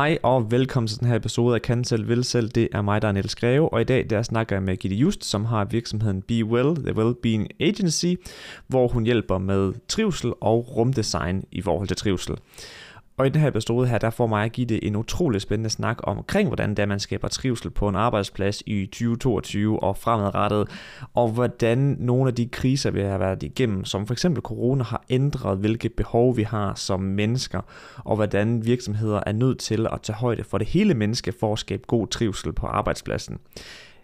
Hej og velkommen til den her episode af Kan Selv Vil Selv. Det er mig, der er Niels Greve, og i dag der snakker jeg med Gitte Just, som har virksomheden Be Well, The Wellbeing Agency, hvor hun hjælper med trivsel og rumdesign i forhold til trivsel. Og i den her episode her, der får mig at give det en utrolig spændende snak omkring, hvordan det er, man skaber trivsel på en arbejdsplads i 2022 og fremadrettet, og hvordan nogle af de kriser, vi har været igennem, som for eksempel corona, har ændret, hvilke behov vi har som mennesker, og hvordan virksomheder er nødt til at tage højde for det hele menneske for at skabe god trivsel på arbejdspladsen.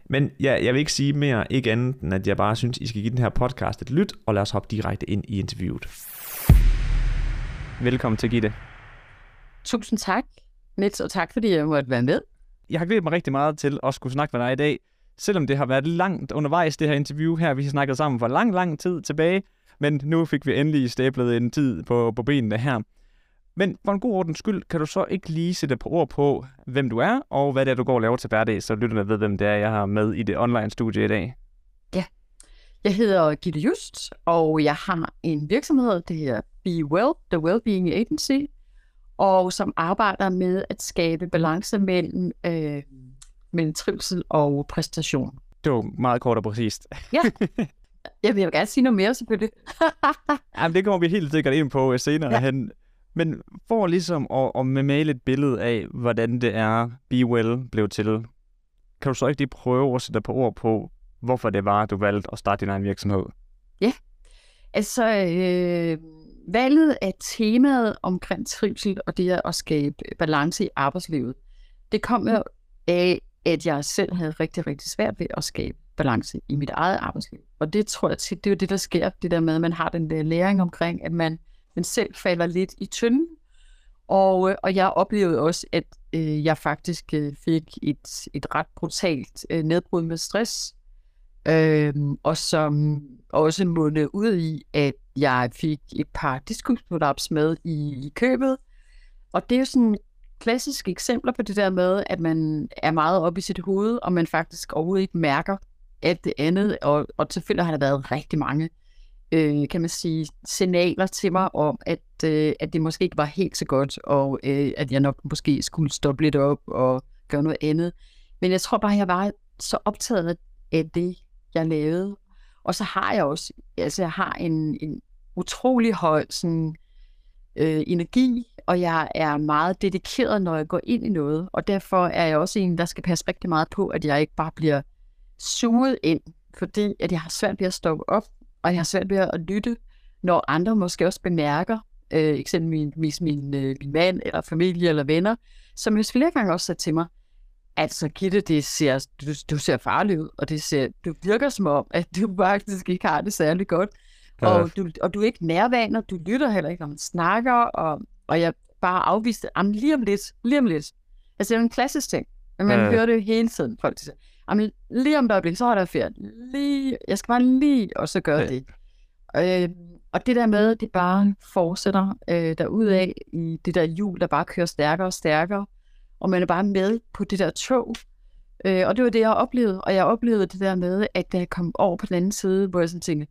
Men ja, jeg vil ikke sige mere, ikke andet end at jeg bare synes, I skal give den her podcast et lyt, og lad os hoppe direkte ind i interviewet. Velkommen til Gitte. Tusind tak, Nils, og tak fordi jeg måtte være med. Jeg har glædet mig rigtig meget til at skulle snakke med dig i dag, selvom det har været langt undervejs, det her interview her. Vi har snakket sammen for lang, lang tid tilbage, men nu fik vi endelig stablet en tid på, på benene her. Men for en god ordens skyld, kan du så ikke lige sætte på ord på, hvem du er, og hvad det er, du går og laver til hverdag, så lytterne ved, hvem det er, jeg har med i det online studie i dag. Ja, jeg hedder Gitte Just, og jeg har en virksomhed, det er Be Well, The Wellbeing Agency, og som arbejder med at skabe balance mellem, øh, mellem trivsel og præstation. Det var meget kort og præcist. Ja, jeg vil gerne sige noget mere selvfølgelig. Jamen, det kommer vi helt sikkert ind på senere ja. hen. Men for ligesom at, at male et billede af, hvordan det er, Be Well blev til, kan du så ikke lige prøve at sætte på ord på, hvorfor det var, du valgte at starte din egen virksomhed? Ja, altså øh, valget af temaet omkring trivsel og det at skabe balance i arbejdslivet, det kom jo af, at jeg selv havde rigtig, rigtig svært ved at skabe balance i mit eget arbejdsliv. Og det tror jeg tit, det er jo det, der sker, det der med, at man har den der læring omkring, at man, man selv falder lidt i tynden. Og, øh, og jeg oplevede også, at øh, jeg faktisk øh, fik et, et ret brutalt øh, nedbrud med stress, øh, og som også mundede ud i, at jeg fik et par diskusprolaps med i, i købet. Og det er jo sådan klassiske eksempler på det der med, at man er meget oppe i sit hoved, og man faktisk overhovedet ikke mærker alt det andet. Og, og selvfølgelig har der været rigtig mange, øh, kan man sige, signaler til mig om, at, øh, at det måske ikke var helt så godt, og øh, at jeg nok måske skulle stoppe lidt op og gøre noget andet. Men jeg tror bare, jeg var så optaget af det, jeg lavede. Og så har jeg også, altså jeg har en, en utrolig høj sådan, øh, energi, og jeg er meget dedikeret, når jeg går ind i noget. Og derfor er jeg også en, der skal passe rigtig meget på, at jeg ikke bare bliver suget ind, fordi at jeg har svært ved at stoppe op, og jeg har svært ved at lytte, når andre måske også bemærker, øh, eksempelvis min, øh, min mand, eller familie, eller venner, som jo flere gange også sagde til mig, Altså, Gitte, det ser, du, du ser farlig ud, og det ser, du virker som om, at du faktisk ikke har det særlig godt. Ja. Og, du, og du er ikke nærværende, du lytter heller ikke, når man snakker, og, og jeg bare afviste, jamen lige om lidt, lige om lidt. Altså, det er en klassisk ting, men man ja. hører det hele tiden. Folk siger, jamen lige om et øjeblik, så er der ferie. Lige, jeg skal bare lige, og så gøre ja. det. Øh, og det der med, det bare fortsætter øh, derudad i det der hjul, der bare kører stærkere og stærkere, og man er bare med på det der tog. Øh, og det var det, jeg oplevede. Og jeg oplevede det der med, at da jeg kom over på den anden side, hvor jeg sådan tænkte,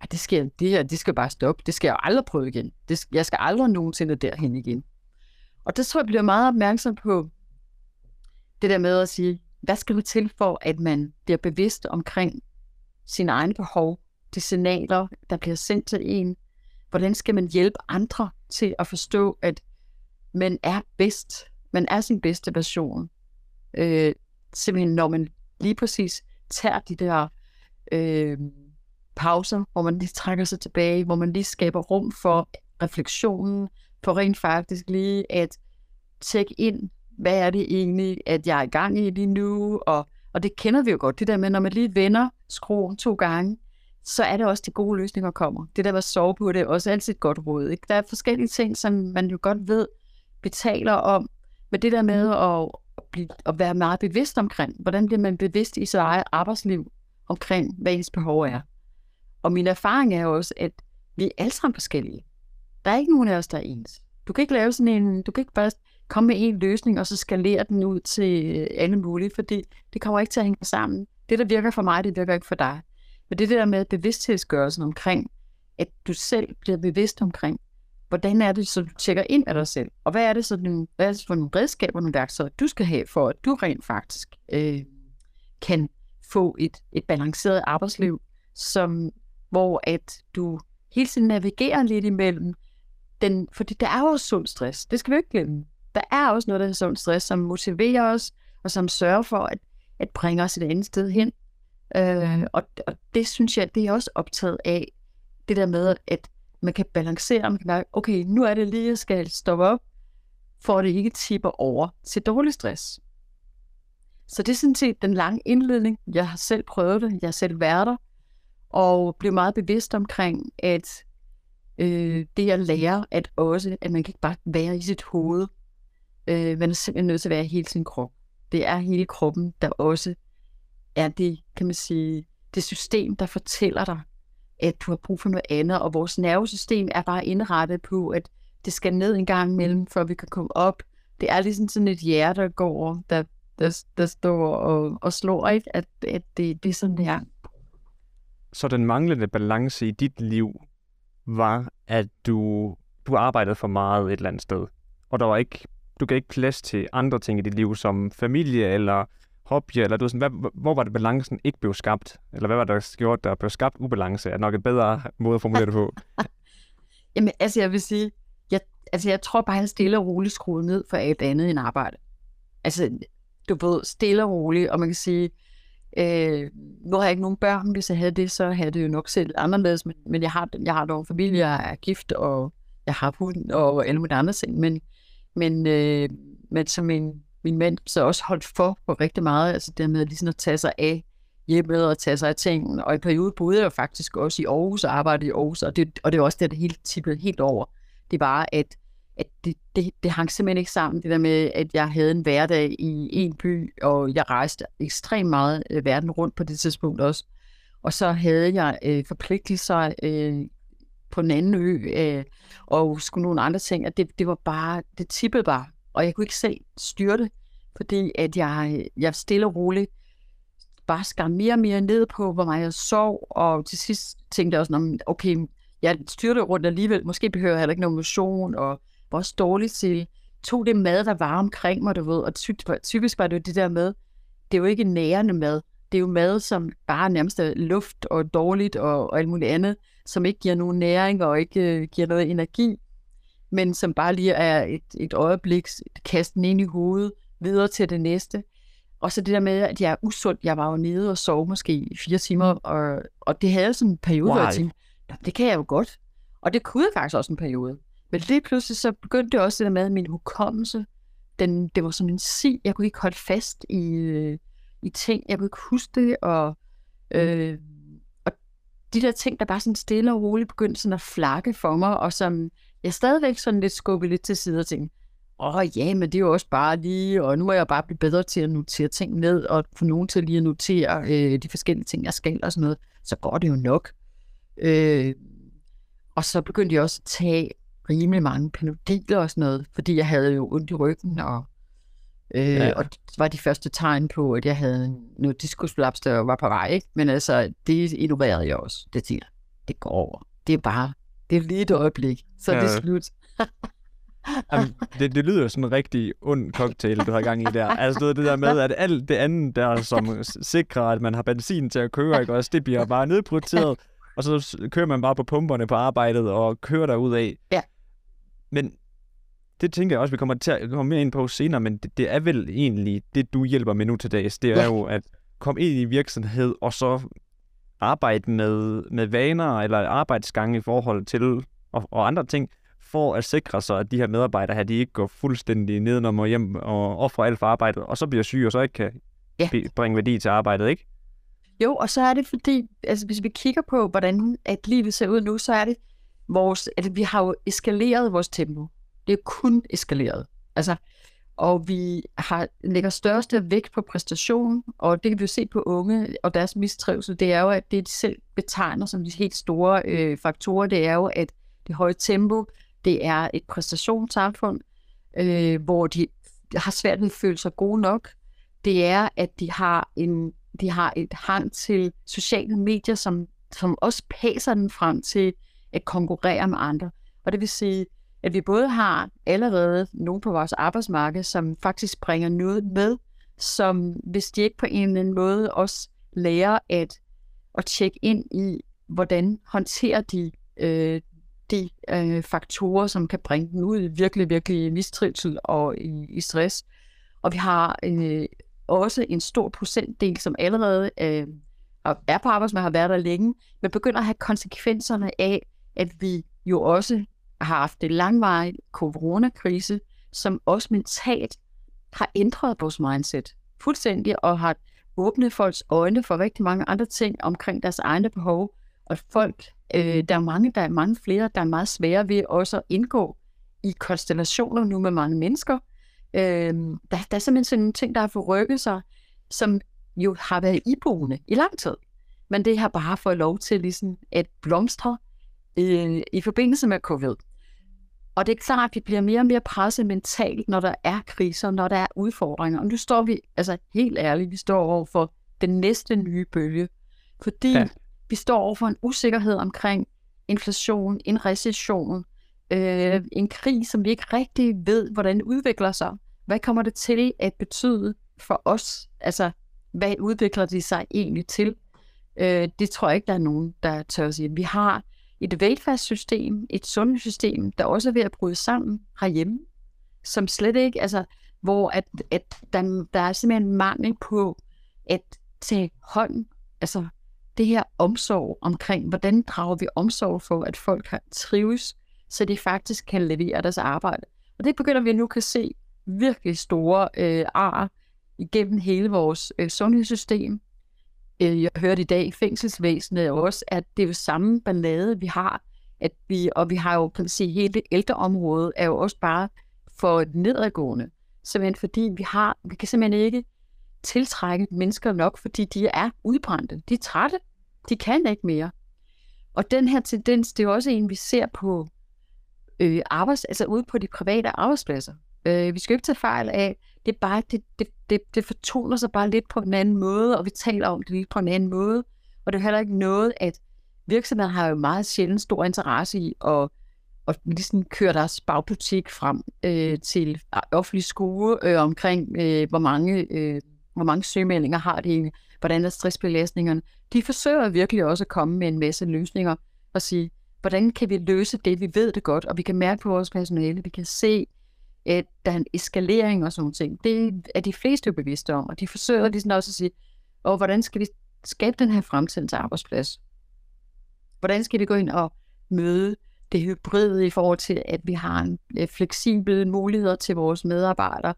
at det, sker, det her, det skal bare stoppe. Det skal jeg aldrig prøve igen. Det, jeg skal aldrig nogensinde derhen igen. Og det tror jeg bliver meget opmærksom på det der med at sige, hvad skal du til for, at man bliver bevidst omkring sine egne behov, de signaler, der bliver sendt til en. Hvordan skal man hjælpe andre til at forstå, at man er bedst, man er sin bedste version. Øh, simpelthen når man lige præcis tager de der øh, pauser, hvor man lige trækker sig tilbage, hvor man lige skaber rum for refleksionen, for rent faktisk lige at tjekke ind, hvad er det egentlig, at jeg er i gang i lige nu, og, og det kender vi jo godt, det der med, når man lige vender skruen to gange, så er det også de gode løsninger kommer. Det der med at sove på det er også altid et godt råd. Ikke? Der er forskellige ting, som man jo godt ved, vi taler om, men det der med at, blive, at være meget bevidst omkring, hvordan bliver man bevidst i sit eget arbejdsliv omkring, hvad ens behov er. Og min erfaring er også, at vi er alle sammen forskellige. Der er ikke nogen af os, der er ens. Du kan ikke lave sådan en, du kan ikke bare komme med en løsning, og så skalere den ud til alle mulige, fordi det kommer ikke til at hænge sammen. Det, der virker for mig, det virker ikke for dig. Men det der med bevidsthedsgørelsen omkring, at du selv bliver bevidst omkring, hvordan er det, så du tjekker ind af dig selv? Og hvad er det, så den, hvad er det for nogle redskaber, nogle værktøjer, du skal have, for at du rent faktisk øh, kan få et, et balanceret arbejdsliv, som, hvor at du hele tiden navigerer lidt imellem den, fordi der er også sund stress, det skal vi ikke glemme. Der er også noget, der er sund stress, som motiverer os, og som sørger for at, at bringe os et andet sted hen. Øh, og, og det synes jeg, det er også optaget af, det der med, at man kan balancere, man kan mærke, okay, nu er det lige, jeg skal stoppe op, for at det ikke tipper over til dårlig stress. Så det er sådan set den lange indledning. Jeg har selv prøvet det, jeg har selv været der, og blev meget bevidst omkring, at øh, det jeg lærer, at også, at man kan ikke bare være i sit hoved. Øh, man er simpelthen nødt til at være i hele sin krop. Det er hele kroppen, der også er det, kan man sige, det system, der fortæller dig, at du har brug for noget andet, og vores nervesystem er bare indrettet på, at det skal ned en gang imellem, før vi kan komme op. Det er ligesom sådan et hjerte, der går, der, der, der står og, og slår, ikke? At, at det, det er sådan, det er. Så den manglende balance i dit liv var, at du, du arbejdede for meget et eller andet sted, og der var ikke, du gav ikke plads til andre ting i dit liv, som familie eller hobby, eller du sådan, hvad, hvor var det balancen ikke blev skabt? Eller hvad var det, der gjorde, der blev skabt ubalance? Er nok en bedre måde at formulere det på. Jamen, altså jeg vil sige, jeg, altså jeg tror bare, at jeg stille og roligt skruet ned for alt andet end arbejde. Altså, du ved, stille og roligt, og man kan sige, øh, nu har jeg ikke nogen børn, hvis jeg havde det, så havde det jo nok set anderledes, men, men jeg har, jeg har dog en familie, jeg er gift, og jeg har hund, og alle mulige andre ting, men, men, øh, men som en min mand så også holdt for på rigtig meget, altså det med ligesom at tage sig af hjemmet og tage sig af tingene. Og i periode boede jeg faktisk også i Aarhus og arbejdede i Aarhus, og det, og det var også det, det hele tippede helt over. Det var, at, at det, det, det hang simpelthen ikke sammen, det der med, at jeg havde en hverdag i en by, og jeg rejste ekstremt meget øh, verden rundt på det tidspunkt også. Og så havde jeg øh, forpligtelser øh, på en anden ø, øh, og skulle nogle andre ting, og det, det var bare, det tippede bare og jeg kunne ikke selv styre det, fordi at jeg, jeg stille og roligt bare skar mere og mere ned på, hvor meget jeg sov, og til sidst tænkte jeg også, okay, jeg styrte rundt alligevel, måske behøver jeg heller ikke nogen motion, og var også dårligt til, tog det mad, der var omkring mig, du ved, og typisk var det jo det der med, det er jo ikke nærende mad, det er jo mad, som bare nærmest er luft og dårligt og, og alt muligt andet, som ikke giver nogen næring og ikke øh, giver noget energi men som bare lige er et, et øjeblik, kaste den ind i hovedet, videre til det næste. Og så det der med, at jeg er usund. Jeg var jo nede og sov måske i fire timer, og, og det havde sådan en periode, hvor jeg tænkte, det kan jeg jo godt. Og det kunne jeg faktisk også en periode. Men lige pludselig så begyndte det også det der med, at min hukommelse, den, det var som en si. Jeg kunne ikke holde fast i, i ting. Jeg kunne ikke huske det, og, øh, og de der ting, der bare sådan stille og roligt begyndte sådan at flakke for mig, og som jeg stadigvæk sådan lidt skubbet lidt til side og tænkte, åh oh, ja, men det er jo også bare lige, og nu er jeg bare blevet bedre til at notere ting ned, og få nogen til lige at notere øh, de forskellige ting, jeg skal og sådan noget, så går det jo nok. Øh, og så begyndte jeg også at tage rimelig mange penodiler og sådan noget, fordi jeg havde jo ondt i ryggen, og, øh, ja. og det var de første tegn på, at jeg havde noget diskusprolaps, der var på vej, ikke? men altså, det ignorerede jeg også. Det tænkte det går over. Det er bare det er lige et øjeblik, så ja. det er slut. Jamen, det, det lyder jo sådan en rigtig ond cocktail, du har gang i der. Altså det der med, at alt det andet der, som sikrer, at man har benzin til at køre, ikke også, det bliver bare nedprioriteret, og så kører man bare på pumperne på arbejdet og kører der ud af. Ja. Men det tænker jeg også, vi kommer til at komme mere ind på senere, men det, det er vel egentlig det, du hjælper med nu til dags. Det er ja. jo at komme ind i virksomhed, og så arbejde med, med vaner eller arbejdsgange i forhold til og, og andre ting, for at sikre sig, at de her medarbejdere her, de ikke går fuldstændig nedenom og hjem og offrer alt for arbejdet, og så bliver syge, og så ikke kan ja. bringe værdi til arbejdet, ikke? Jo, og så er det fordi, altså hvis vi kigger på, hvordan at livet ser ud nu, så er det vores, at vi har jo eskaleret vores tempo. Det er kun eskaleret. Altså, og vi har, lægger største vægt på præstation, og det kan vi jo se på unge og deres mistrivsel, det er jo, at det de selv betegner som de helt store øh, faktorer, det er jo, at det høje tempo, det er et præstationssamfund, øh, hvor de har svært ved at føle sig gode nok. Det er, at de har en de har et hang til sociale medier, som, som også passer den frem til at konkurrere med andre. Og det vil sige, at vi både har allerede nogen på vores arbejdsmarked, som faktisk bringer noget med, som hvis de ikke på en eller anden måde også lærer at, at tjekke ind i, hvordan håndterer de øh, de øh, faktorer, som kan bringe dem ud i virkelig, virkelig mistrivsel og i, i stress. Og vi har øh, også en stor procentdel, som allerede øh, er på arbejdsmarkedet, har været der længe, men begynder at have konsekvenserne af, at vi jo også har haft en langvarig coronakrise, som også mentalt har ændret vores mindset fuldstændig og har åbnet folks øjne for rigtig mange andre ting omkring deres egne behov. Og folk, øh, der er mange, der er mange flere, der er meget svære ved også at indgå i konstellationer nu med mange mennesker. Øh, der, der er simpelthen sådan nogle ting, der har forrykket sig, som jo har været iboende i lang tid. Men det har bare fået lov til ligesom at blomstre øh, i forbindelse med covid. Og det er klart, at vi bliver mere og mere presset mentalt, når der er kriser, når der er udfordringer. Og nu står vi, altså helt ærligt, vi står over for den næste nye bølge. Fordi ja. vi står over for en usikkerhed omkring inflation, en recession, øh, en krig, som vi ikke rigtig ved, hvordan udvikler sig. Hvad kommer det til at betyde for os? Altså, hvad udvikler det sig egentlig til? Øh, det tror jeg ikke, der er nogen, der tør sige. Vi har et velfærdssystem, et sundhedssystem, der også er ved at bryde sammen herhjemme, som slet ikke, altså, hvor at, at der, der er simpelthen mangel på at tage hånd, altså det her omsorg omkring, hvordan drager vi omsorg for, at folk har trives, så de faktisk kan levere deres arbejde. Og det begynder vi nu kan se virkelig store øh, ar igennem hele vores øh, sundhedssystem, Øh, jeg hørte i dag i fængselsvæsenet også, at det er jo samme ballade, vi har. At vi, og vi har jo, kan man sige, hele ældreområdet er jo også bare for nedadgående. Simpelthen fordi vi har, vi kan simpelthen ikke tiltrække mennesker nok, fordi de er udbrændte. De er trætte. De kan ikke mere. Og den her tendens, det er også en, vi ser på øh, arbejds, altså ude på de private arbejdspladser. Øh, vi skal ikke tage fejl af, det er bare, det, det, det, det fortoner sig bare lidt på en anden måde, og vi taler om det lidt på en anden måde. Og det er heller ikke noget, at virksomheder har jo meget sjældent stor interesse i at, at ligesom køre deres bagbutik frem øh, til offentlig skole øh, omkring, øh, hvor, mange, øh, hvor mange søgemeldinger har de egentlig, hvordan er stressbelastningerne. De forsøger virkelig også at komme med en masse løsninger og sige, hvordan kan vi løse det, vi ved det godt, og vi kan mærke på vores personale, vi kan se, at der er en eskalering og sådan nogle ting. Det er de fleste jo bevidste om, og de forsøger ligesom også at sige, og hvordan skal vi skabe den her fremtidens arbejdsplads? Hvordan skal vi gå ind og møde det hybride i forhold til, at vi har en øh, fleksibel muligheder til vores medarbejdere,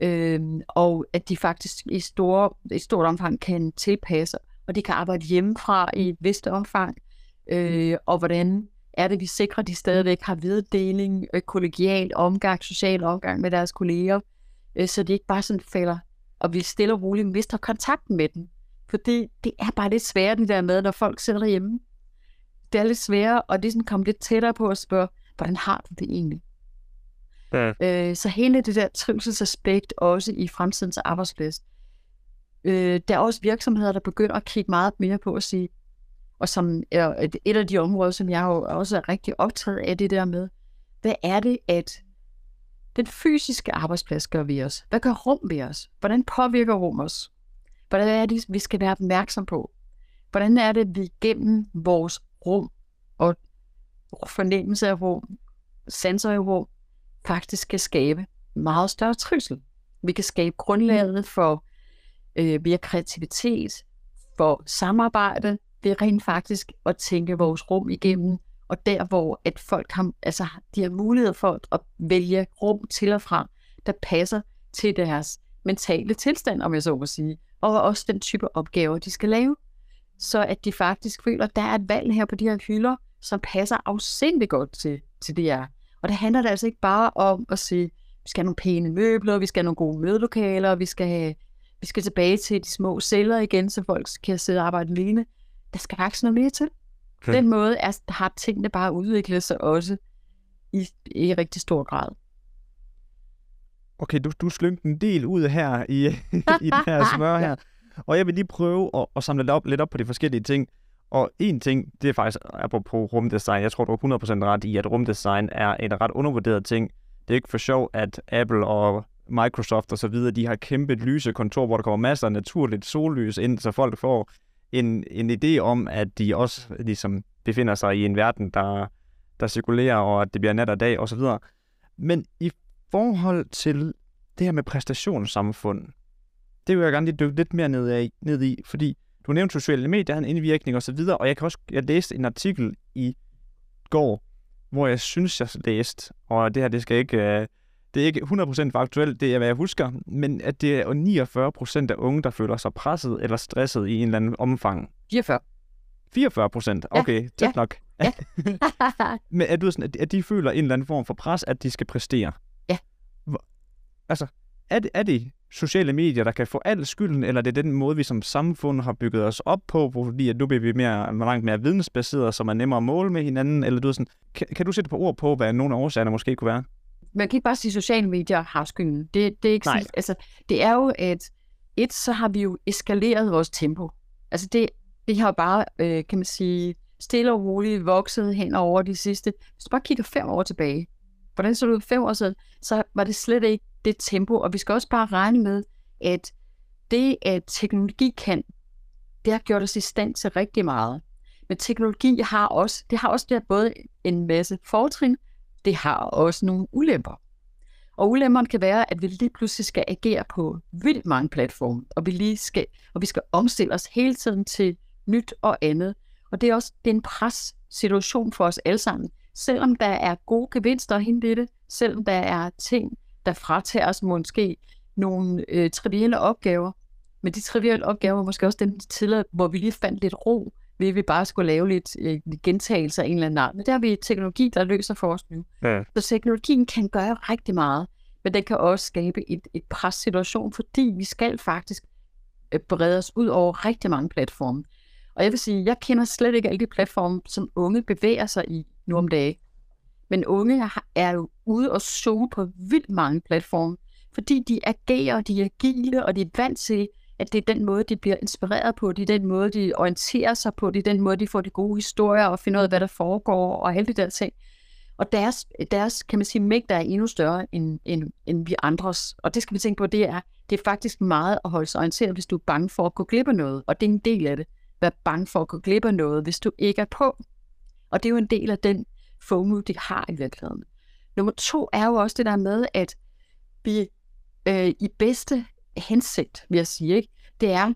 øh, og at de faktisk i, store, i stort omfang kan tilpasse, og de kan arbejde hjemmefra i et vist omfang, øh, og hvordan er det, vi sikrer, at de stadigvæk har viddeling, øh, kollegial omgang, social omgang med deres kolleger, øh, så de ikke bare sådan falder, og vi stille og roligt mister kontakten med dem. Fordi det er bare lidt svært, det der med, når folk sidder derhjemme. Det er lidt sværere, og det er sådan komme lidt tættere på at spørge, hvordan har du det egentlig? Ja. Øh, så hele det der trivselsaspekt også i fremtidens arbejdsplads. Øh, der er også virksomheder, der begynder at kigge meget mere på at sige, og som er et, et af de områder, som jeg jo også er rigtig optaget af det der med, hvad er det, at den fysiske arbejdsplads gør ved os? Hvad gør rum ved os? Hvordan påvirker rum os? Hvordan er det, vi skal være opmærksom på? Hvordan er det, vi gennem vores rum og fornemmelse af rum, sanser i rum, faktisk kan skabe meget større trivsel? Vi kan skabe grundlaget for øh, mere kreativitet, for samarbejde, det er rent faktisk at tænke vores rum igennem, og der hvor at folk har, altså, de har mulighed for at vælge rum til og fra, der passer til deres mentale tilstand, om jeg så må sige, og også den type opgaver, de skal lave. Så at de faktisk føler, at der er et valg her på de her hylder, som passer afsindelig godt til, til det er. Og det handler det altså ikke bare om at sige, vi skal have nogle pæne møbler, vi skal have nogle gode mødelokaler, vi skal, have, vi skal tilbage til de små celler igen, så folk kan sidde og arbejde alene der skal faktisk noget mere til. På den måde er, har tingene bare udviklet sig også i, i rigtig stor grad. Okay, du, du slyngte en del ud her i, i den her smør her. Og jeg vil lige prøve at, at samle lidt op, lidt op på de forskellige ting. Og en ting, det er faktisk apropos rumdesign. Jeg tror, du er 100% ret i, at rumdesign er en ret undervurderet ting. Det er ikke for sjov, at Apple og Microsoft og så videre, de har kæmpe lyse kontor, hvor der kommer masser af naturligt sollys ind, så folk får en, en idé om, at de også ligesom befinder sig i en verden, der, der cirkulerer, og at det bliver nat og dag osv. Men i forhold til det her med præstationssamfund, det vil jeg gerne lige dykke lidt mere ned, af, ned i, fordi du nævnte sociale medier, en indvirkning osv., og, og jeg kan også, jeg læste en artikel i går, hvor jeg synes, jeg læste, og det her, det skal ikke, øh, det er ikke 100% faktuelt, det er, hvad jeg husker, men at det er 49% af unge, der føler sig presset eller stresset i en eller anden omfang. 44. 44 procent? Okay, ja, tæt ja. nok. Ja. men er du sådan, at de føler en eller anden form for pres, at de skal præstere? Ja. Hvor, altså, er det, er det sociale medier, der kan få al skylden, eller er det den måde, vi som samfund har bygget os op på, fordi at nu bliver vi mere, langt mere vidensbaseret, så man nemmere at måle med hinanden, eller du sådan, kan, kan du sætte på ord på, hvad nogle af årsagerne måske kunne være? Man kan ikke bare sige, at sociale medier har skylden. Det, det er ikke. Sige, altså, det er jo, at et, så har vi jo eskaleret vores tempo. Altså det, det har bare, øh, kan man sige, stille og roligt vokset hen over de sidste, hvis du bare kigger fem år tilbage, hvordan så det ud fem år siden, så var det slet ikke det tempo, og vi skal også bare regne med, at det, at teknologi kan, det har gjort os i stand til rigtig meget. Men teknologi har også, det har også der både en masse fortrin, det har også nogle ulemper. Og ulemperne kan være, at vi lige pludselig skal agere på vildt mange platforme, og vi, lige skal, og vi skal omstille os hele tiden til nyt og andet. Og det er også det er en pres situation for os alle sammen. Selvom der er gode gevinster hen i det, selvom der er ting, der fratager os måske nogle øh, trivielle opgaver, men de trivielle opgaver er måske også den tid, hvor vi lige fandt lidt ro, ved at vi bare skulle lave lidt øh, gentagelser af en eller anden art. Men der har vi teknologi, der løser for os nu. Ja. Så teknologien kan gøre rigtig meget, men den kan også skabe et, et pres-situation, fordi vi skal faktisk øh, brede os ud over rigtig mange platforme. Og jeg vil sige, jeg kender slet ikke alle de platforme, som unge bevæger sig i nu om dagen. Men unge er jo ude og zoome på vildt mange platforme, fordi de agerer, de er agile, og de er vant til, at det er den måde, de bliver inspireret på, det er den måde, de orienterer sig på, det er den måde, de får de gode historier og finder ud af, hvad der foregår, og alle de der ting. Og deres, deres kan man sige, mængde er endnu større end, end, end vi andres. Og det skal vi tænke på, det er, det er faktisk meget at holde sig orienteret, hvis du er bange for at gå glip af noget. Og det er en del af det. Vær bange for at gå glip af noget, hvis du ikke er på. Og det er jo en del af den FOMO, de har i virkeligheden. Nummer to er jo også det der med, at vi øh, i bedste hensigt, vil jeg sige, ikke? det er,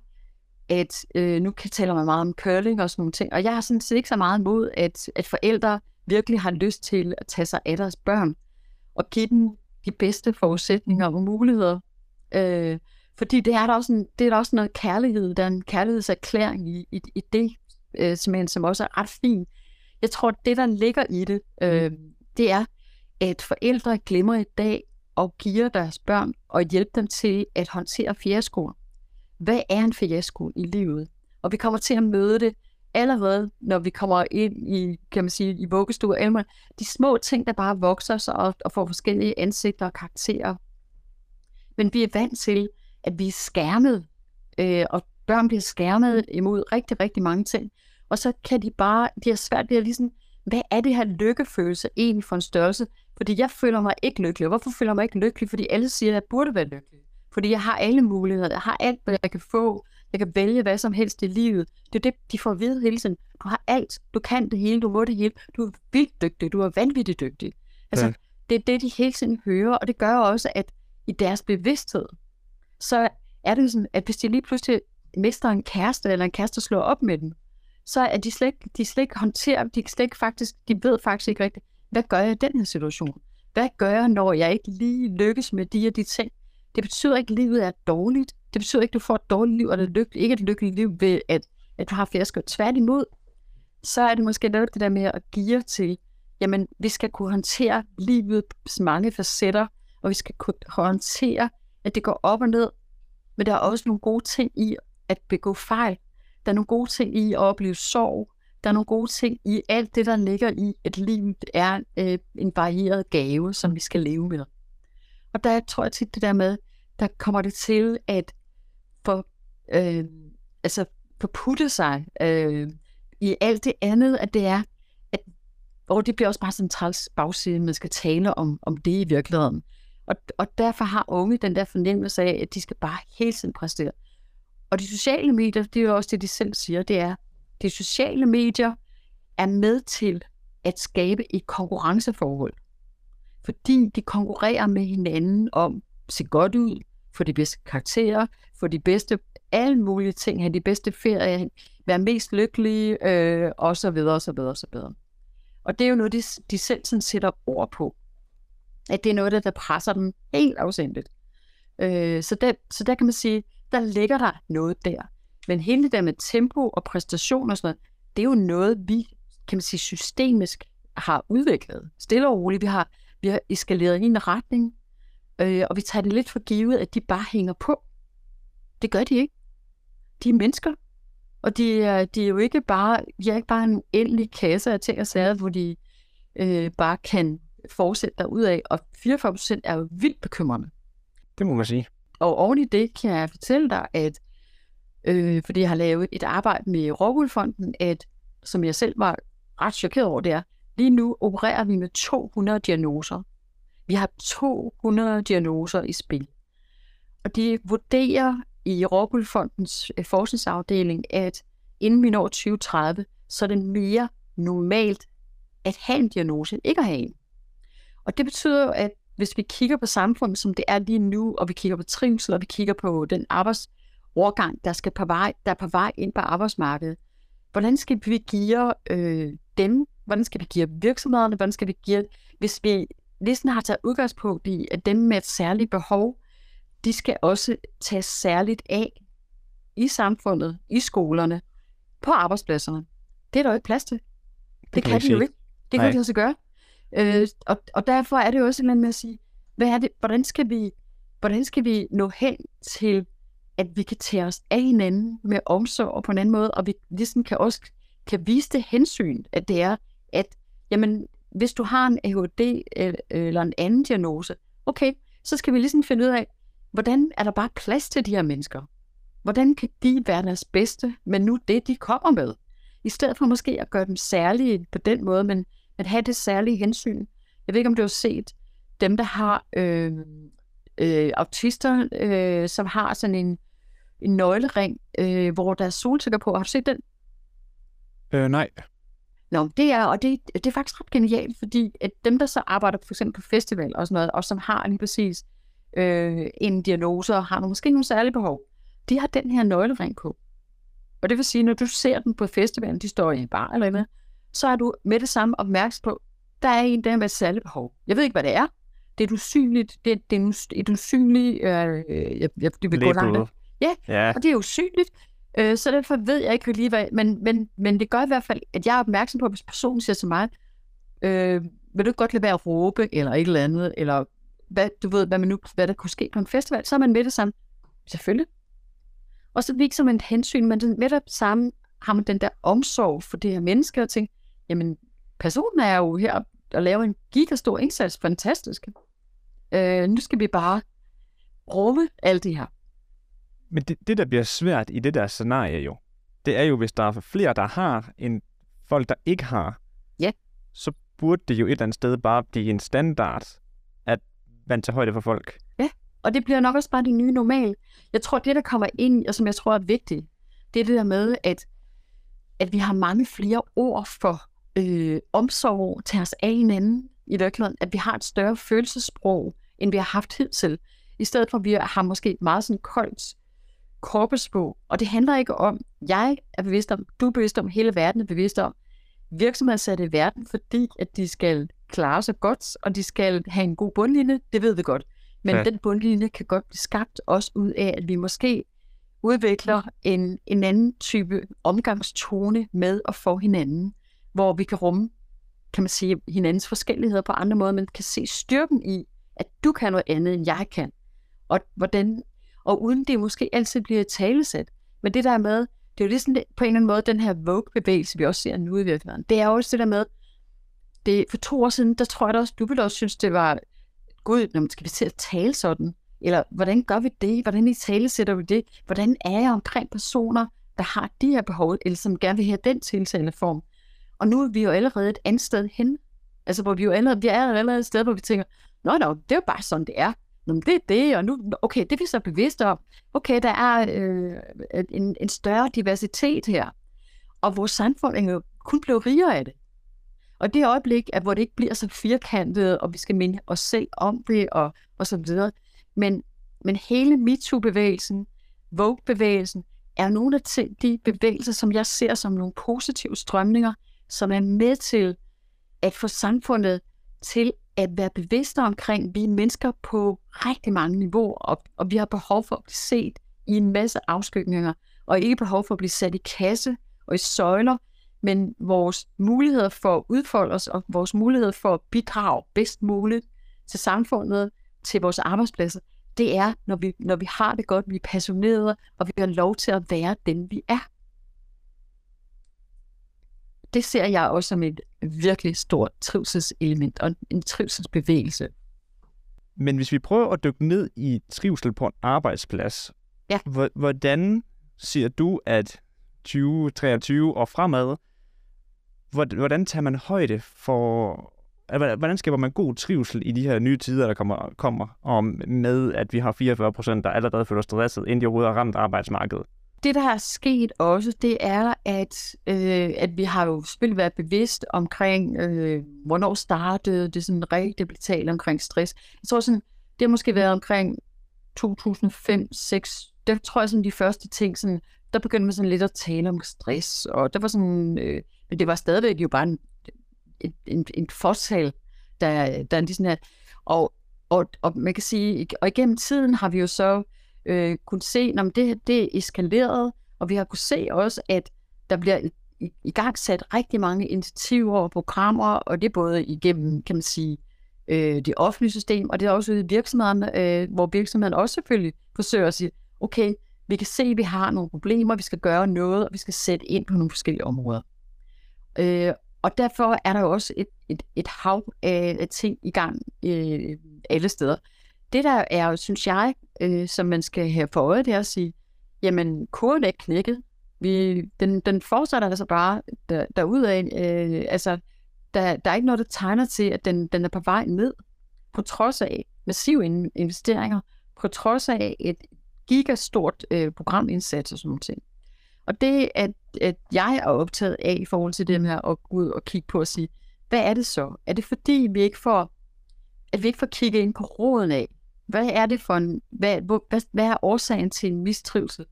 at øh, nu kan tale man meget om curling og sådan nogle ting, og jeg har sådan set ikke så meget imod, at, at forældre virkelig har lyst til at tage sig af deres børn og give dem de bedste forudsætninger og muligheder. Øh, fordi det er der også, en, det er der også noget kærlighed, der er en kærlighedserklæring i, i, i det, øh, som, som også er ret fint. Jeg tror, det der ligger i det, øh, det er, at forældre glemmer i dag og giver deres børn og hjælpe dem til at håndtere fiaskoer. Hvad er en fiasko i livet? Og vi kommer til at møde det allerede, når vi kommer ind i, kan man sige, i vuggestuer eller de små ting, der bare vokser sig og, og får forskellige ansigter og karakterer. Men vi er vant til, at vi er skærmet, øh, og børn bliver skærmet imod rigtig, rigtig mange ting. Og så kan de bare, de har svært ved at ligesom, hvad er det her lykkefølelse egentlig for en størrelse? Fordi jeg føler mig ikke lykkelig. Og hvorfor føler jeg mig ikke lykkelig? Fordi alle siger, at jeg burde være lykkelig. Fordi jeg har alle muligheder. Jeg har alt, hvad jeg kan få. Jeg kan vælge hvad som helst i livet. Det er det, de får at vide hele tiden. Du har alt. Du kan det hele. Du må det hele. Du er vildt dygtig. Du er vanvittigt dygtig. Altså, ja. det er det, de hele tiden hører. Og det gør også, at i deres bevidsthed, så er det sådan, at hvis de lige pludselig mister en kæreste, eller en kæreste slår op med dem, så er de slet de slet ikke håndterer, de, slet ikke faktisk, de ved faktisk ikke rigtigt, hvad gør jeg i den her situation? Hvad gør jeg, når jeg ikke lige lykkes med de og de ting? Det betyder ikke, at livet er dårligt. Det betyder ikke, at du får et dårligt liv, eller lykke, ikke et lykkeligt liv ved, at, at du har fiasko. Tværtimod, så er det måske netop det der med at give til, jamen, vi skal kunne håndtere livets mange facetter, og vi skal kunne håndtere, at det går op og ned. Men der er også nogle gode ting i at begå fejl. Der er nogle gode ting i at opleve sorg. Der er nogle gode ting i alt det, der ligger i, at livet er øh, en varieret gave, som vi skal leve med. Og der tror jeg tit det der med, der kommer det til at for, øh, altså forputte sig, øh, i alt det andet, at det er, at og det bliver også bare sådan en træls bagside, man skal tale om, om det i virkeligheden. Og, og derfor har unge den der fornemmelse af, at de skal bare hele tiden præstere. Og de sociale medier, det er jo også det, de selv siger, det er, de sociale medier er med til at skabe et konkurrenceforhold. Fordi de konkurrerer med hinanden om at se godt ud, få de bedste karakterer, få de bedste alle mulige ting, have de bedste ferier, være mest lykkelige, øh, og så videre, og så videre, og så videre. Og det er jo noget, de, de selv sådan sætter ord på. At det er noget, der, der presser dem helt afsendigt. Øh, så, der, så der kan man sige, der ligger der noget der. Men hele det der med tempo og præstation og sådan noget, det er jo noget, vi kan man sige, systemisk har udviklet. Stille og roligt. Vi har, vi har eskaleret i en retning, øh, og vi tager det lidt for givet, at de bare hænger på. Det gør de ikke. De er mennesker. Og de er, de er jo ikke bare, de er ikke bare en endelig kasse af ting og sager, hvor de øh, bare kan fortsætte ud af. Og 44 procent er jo vildt bekymrende. Det må man sige. Og oven i det kan jeg fortælle dig, at øh, fordi jeg har lavet et arbejde med Rågulfonden, at som jeg selv var ret chokeret over, det er, lige nu opererer vi med 200 diagnoser. Vi har 200 diagnoser i spil. Og de vurderer i Rågulfondens øh, forskningsafdeling, at inden vi når 2030, så er det mere normalt at have en diagnose, end ikke at have en. Og det betyder jo, at hvis vi kigger på samfundet, som det er lige nu, og vi kigger på trivsel, og vi kigger på den arbejdsovergang, der, skal på vej, der er på vej ind på arbejdsmarkedet, hvordan skal vi give øh, dem, hvordan skal vi give virksomhederne, hvordan skal vi give, hvis vi ligesom har taget udgangspunkt i, at dem med et særligt behov, de skal også tages særligt af i samfundet, i skolerne, på arbejdspladserne. Det er der jo ikke plads til. Det, det kan, kan de jo ikke. Det kan de også gøre. Øh, og, og derfor er det jo også en med at sige, hvad er det, hvordan skal vi, hvordan skal vi nå hen til, at vi kan tage os af hinanden med omsorg og på en anden måde, og vi ligesom kan også kan vise det hensyn, at det er, at jamen, hvis du har en ADHD øh, eller en anden diagnose, okay, så skal vi ligesom finde ud af, hvordan er der bare plads til de her mennesker? Hvordan kan de være deres bedste, men nu det, de kommer med? I stedet for måske at gøre dem særlige på den måde, men at have det særlige hensyn. Jeg ved ikke, om du har set dem, der har øh, øh, autister, øh, som har sådan en, en nøglering, øh, hvor der er solsikker på. Har du set den? Øh, nej. Nå, det er, og det, det er faktisk ret genialt, fordi at dem, der så arbejder for eksempel på festival og sådan noget, og som har lige præcis øh, en diagnose og har nogle, måske nogle særlige behov, de har den her nøglering på. Og det vil sige, når du ser dem på festivalen, de står i en bar eller noget, så er du med det samme opmærksom på, der er en der med et særligt behov. Jeg ved ikke, hvad det er. Det er et usynligt, det, det er et usynligt, øh, jeg, jeg, det vil gå langt. Ja, ja, og det er usynligt. Øh, så derfor ved jeg ikke lige, hvad, men, men, men det gør i hvert fald, at jeg er opmærksom på, hvis personen siger til mig, øh, vil du godt lade være at råbe, eller et eller andet, eller hvad, du ved, hvad, man nu, hvad der kunne ske på en festival, så er man med det samme. Selvfølgelig. Og så viser man et hensyn, men med det samme har man den der omsorg for det her menneske, og tænker, jamen, personen er jo her og laver en gigastor indsats, fantastisk. Øh, nu skal vi bare rumme alt det her. Men det, det, der bliver svært i det der scenarie jo, det er jo, hvis der er flere, der har, end folk, der ikke har. Ja. Så burde det jo et eller andet sted bare blive en standard, at man tager højde for folk. Ja, og det bliver nok også bare det nye normal. Jeg tror, det, der kommer ind, og som jeg tror er vigtigt, det er det der med, at, at vi har mange flere ord for øh, omsorg, tage os af hinanden i virkeligheden, at vi har et større følelsesprog, end vi har haft hidtil. I stedet for, at vi har måske et meget sådan koldt korpusbog. Og det handler ikke om, jeg er bevidst om, du er bevidst om, hele verden er bevidst om. Virksomheder er sat i verden, fordi at de skal klare sig godt, og de skal have en god bundlinje, det ved vi godt. Men ja. den bundlinje kan godt blive skabt også ud af, at vi måske udvikler en, en anden type omgangstone med at få hinanden, hvor vi kan rumme, kan man sige, hinandens forskelligheder på andre måder, men kan se styrken i, at du kan noget andet, end jeg kan. Og hvordan og uden det måske altid bliver talesat. Men det der med, det er jo ligesom på en eller anden måde den her Vogue-bevægelse, vi også ser nu i virkeligheden. Det er også det der med, det, for to år siden, der tror jeg da også, du ville også synes, det var, gud, når man skal vi til at tale sådan? Eller hvordan gør vi det? Hvordan i tale sætter vi det? Hvordan er jeg omkring personer? der har de her behov, eller som gerne vil have den tiltalende form. Og nu er vi jo allerede et andet sted hen. Altså, hvor vi jo allerede, vi er allerede et sted, hvor vi tænker, nå, nå, det er jo bare sådan, det er. Nå, det er det, og nu, okay, det er vi så bevidste om. Okay, der er øh, en, en større diversitet her. Og vores samfund er jo kun blevet rigere af det. Og det øjeblik, at hvor det ikke bliver så firkantet, og vi skal minde os selv om det, og, og så videre. Men, men hele MeToo-bevægelsen, Vogue-bevægelsen, er nogle af de bevægelser, som jeg ser som nogle positive strømninger, som er med til at få samfundet til at være bevidste omkring, at vi er mennesker på rigtig mange niveauer, og, og vi har behov for at blive set i en masse afskygninger, og ikke behov for at blive sat i kasse og i søjler, men vores muligheder for at udfolde os, og vores muligheder for at bidrage bedst muligt til samfundet, til vores arbejdspladser, det er, når vi, når vi har det godt, vi er passionerede, og vi har lov til at være den, vi er. Det ser jeg også som et virkelig stort trivselselement og en trivselsbevægelse. Men hvis vi prøver at dykke ned i trivsel på en arbejdsplads, ja. hvordan siger du, at 2023 og fremad, hvordan tager man højde for, hvordan skaber man god trivsel i de her nye tider, der kommer, kommer og med, at vi har 44 procent, der allerede føler stresset, inden de overhovedet har ramt arbejdsmarkedet? Det, der er sket også, det er, at, øh, at vi har jo selvfølgelig været bevidst omkring, øh, hvornår startede det sådan rigtigt at talt omkring stress. Jeg tror sådan, det har måske været omkring 2005-6, der tror jeg sådan de første ting, sådan, der begyndte man sådan lidt at tale om stress, og der var sådan, øh, men det var stadigvæk jo bare en, en, en, en fortal, der, der er sådan her, og, og, og man kan sige, og igennem tiden har vi jo så øh, Øh, kunne se, at det, det eskalerede, og vi har kunne se også, at der bliver i, i gang sat rigtig mange initiativer og programmer, og det er både igennem, kan man sige, øh, det offentlige system, og det er også ude i virksomhederne, øh, hvor virksomheden også selvfølgelig forsøger at sige, okay, vi kan se, at vi har nogle problemer, vi skal gøre noget, og vi skal sætte ind på nogle forskellige områder. Øh, og derfor er der jo også et, et, et hav af ting i gang øh, alle steder. Det der er, synes jeg, øh, som man skal have for øje, det er at sige, jamen, kurven er ikke knækket. Vi, den, den fortsætter altså bare der, derudad. Øh, altså, der, der er ikke noget, der tegner til, at den, den er på vej ned, på trods af massive investeringer, på trods af et gigastort øh, programindsats og sådan noget. ting. Og det, at, at jeg er optaget af i forhold til det her at gå ud og kigge på og sige, hvad er det så? Er det fordi, vi ikke får, at vi ikke får kigget ind på roden af, hvad er det for en, hvad, hvad, hvad er årsagen til en mistrivsel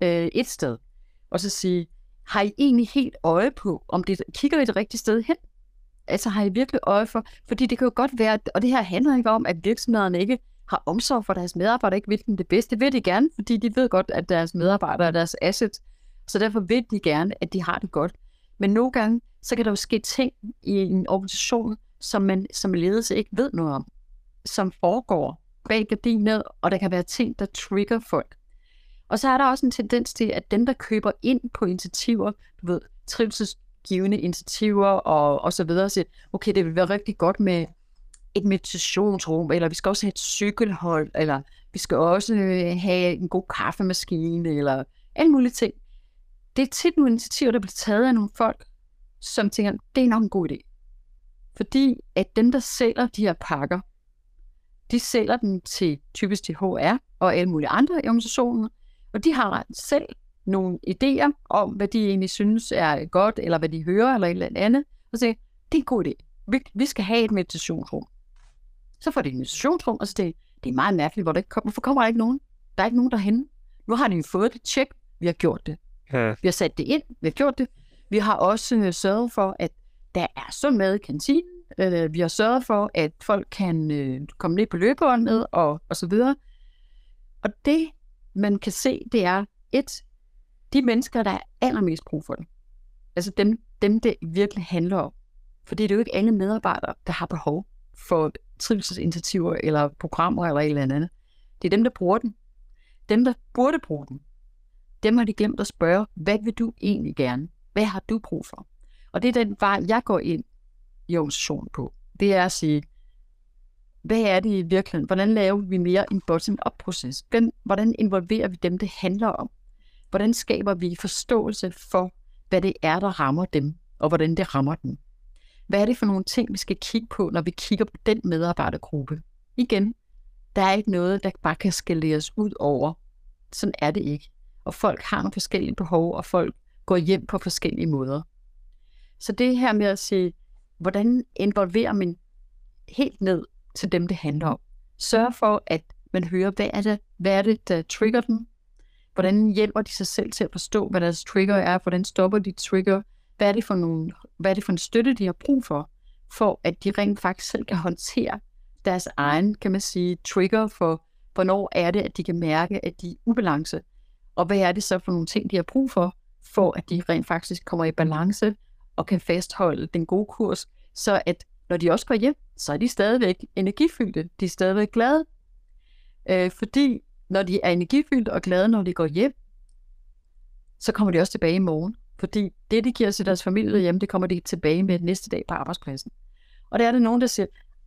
øh, et sted? Og så sige, har I egentlig helt øje på, om det kigger I det rigtige sted hen? Altså har I virkelig øje for, fordi det kan jo godt være, og det her handler ikke om, at virksomhederne ikke har omsorg for deres medarbejdere, ikke vil dem det bedste. Det vil de gerne, fordi de ved godt, at deres medarbejdere er deres asset. Så derfor vil de gerne, at de har det godt. Men nogle gange, så kan der jo ske ting i en organisation, som man som ledelse ikke ved noget om, som foregår bag gardinet, og der kan være ting, der trigger folk. Og så er der også en tendens til, at dem, der køber ind på initiativer, du ved, trivselsgivende initiativer og, og så videre, siger, okay, det vil være rigtig godt med et meditationsrum, eller vi skal også have et cykelhold, eller vi skal også øh, have en god kaffemaskine, eller alle mulige ting. Det er tit nogle initiativer, der bliver taget af nogle folk, som tænker, det er nok en god idé. Fordi at dem, der sælger de her pakker, de sælger dem til typisk til HR og alle mulige andre organisationer, og de har selv nogle idéer om, hvad de egentlig synes er godt, eller hvad de hører, eller et eller andet, og siger, det er en god idé. Vi, vi skal have et meditationsrum. Så får de et meditationsrum, og så det, det er meget mærkeligt, hvor der ikke kommer, hvorfor kommer der ikke nogen? Der er ikke nogen derhen. Nu har de fået det tjek, vi har gjort det. Ja. Vi har sat det ind, vi har gjort det. Vi har også øh, sørget for, at der er sund mad i kantinen, Øh, vi har sørget for, at folk kan øh, komme ned på løbebåndet og, og så videre. Og det, man kan se, det er et, de mennesker, der er allermest brug for det. Altså dem, dem, det virkelig handler om. For det er jo ikke alle medarbejdere, der har behov for trivselsinitiativer eller programmer eller et eller andet. Det er dem, der bruger den. Dem, der burde bruge den. Dem har de glemt at spørge, hvad vil du egentlig gerne? Hvad har du brug for? Og det er den vej, jeg går ind i organisationen på. Det er at sige, hvad er det i virkeligheden? Hvordan laver vi mere en bottom-up-proces? Hvordan involverer vi dem, det handler om? hvordan skaber vi forståelse for, hvad det er, der rammer dem, og hvordan det rammer dem. Hvad er det for nogle ting, vi skal kigge på, når vi kigger på den medarbejdergruppe? Igen, der er ikke noget, der bare kan skaleres ud over. Sådan er det ikke. Og folk har nogle forskellige behov, og folk går hjem på forskellige måder. Så det her med at sige, hvordan involverer man helt ned til dem, det handler om. Sørg for, at man hører, hvad er det, hvad er det der trigger dem? Hvordan hjælper de sig selv til at forstå, hvad deres trigger er? Hvordan stopper de trigger? Hvad er det for, nogle, hvad er det for en støtte, de har brug for? For at de rent faktisk selv kan håndtere deres egen, kan man sige, trigger for, hvornår er det, at de kan mærke, at de er ubalance. Og hvad er det så for nogle ting, de har brug for, for at de rent faktisk kommer i balance og kan fastholde den gode kurs, så at når de også går hjem, så er de stadigvæk energifyldte. De er stadigvæk glade. Øh, fordi når de er energifyldte og glade, når de går hjem, så kommer de også tilbage i morgen. Fordi det, de giver til deres familie hjemme, det kommer de tilbage med næste dag på arbejdspladsen. Og der er det nogen, der siger,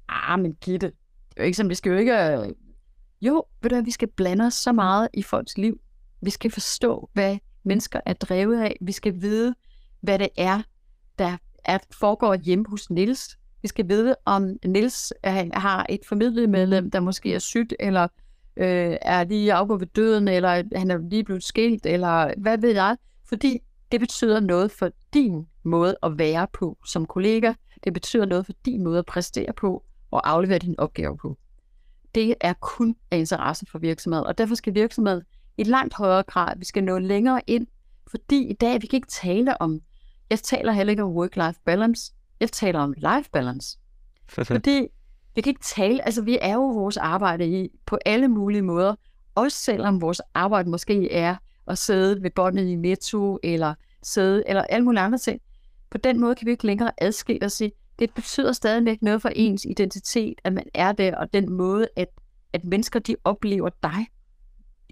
ah, men Gitte, det er jo ikke sådan, vi skal jo ikke... Øh. Jo, ved du hvad, vi skal blande os så meget i folks liv. Vi skal forstå, hvad mennesker er drevet af. Vi skal vide, hvad det er, der er, foregår hjemme hos Nils. Vi skal vide, om Nils har et formidlet medlem, der måske er sygt, eller øh, er lige afgået ved døden, eller han er lige blevet skilt, eller hvad ved jeg. Fordi det betyder noget for din måde at være på som kollega. Det betyder noget for din måde at præstere på og aflevere din opgave på. Det er kun af interesse for virksomheden, og derfor skal virksomheden i langt højere grad, vi skal nå længere ind, fordi i dag vi kan ikke tale om, jeg taler heller ikke om work-life balance, jeg taler om life balance. fordi vi kan ikke tale, altså vi er jo vores arbejde i på alle mulige måder, også selvom vores arbejde måske er at sidde ved båndet i Netto, eller sidde, eller alle mulige andre ting. På den måde kan vi ikke længere adskille og sige, det betyder stadig noget for ens identitet, at man er der, og den måde, at, at mennesker de oplever dig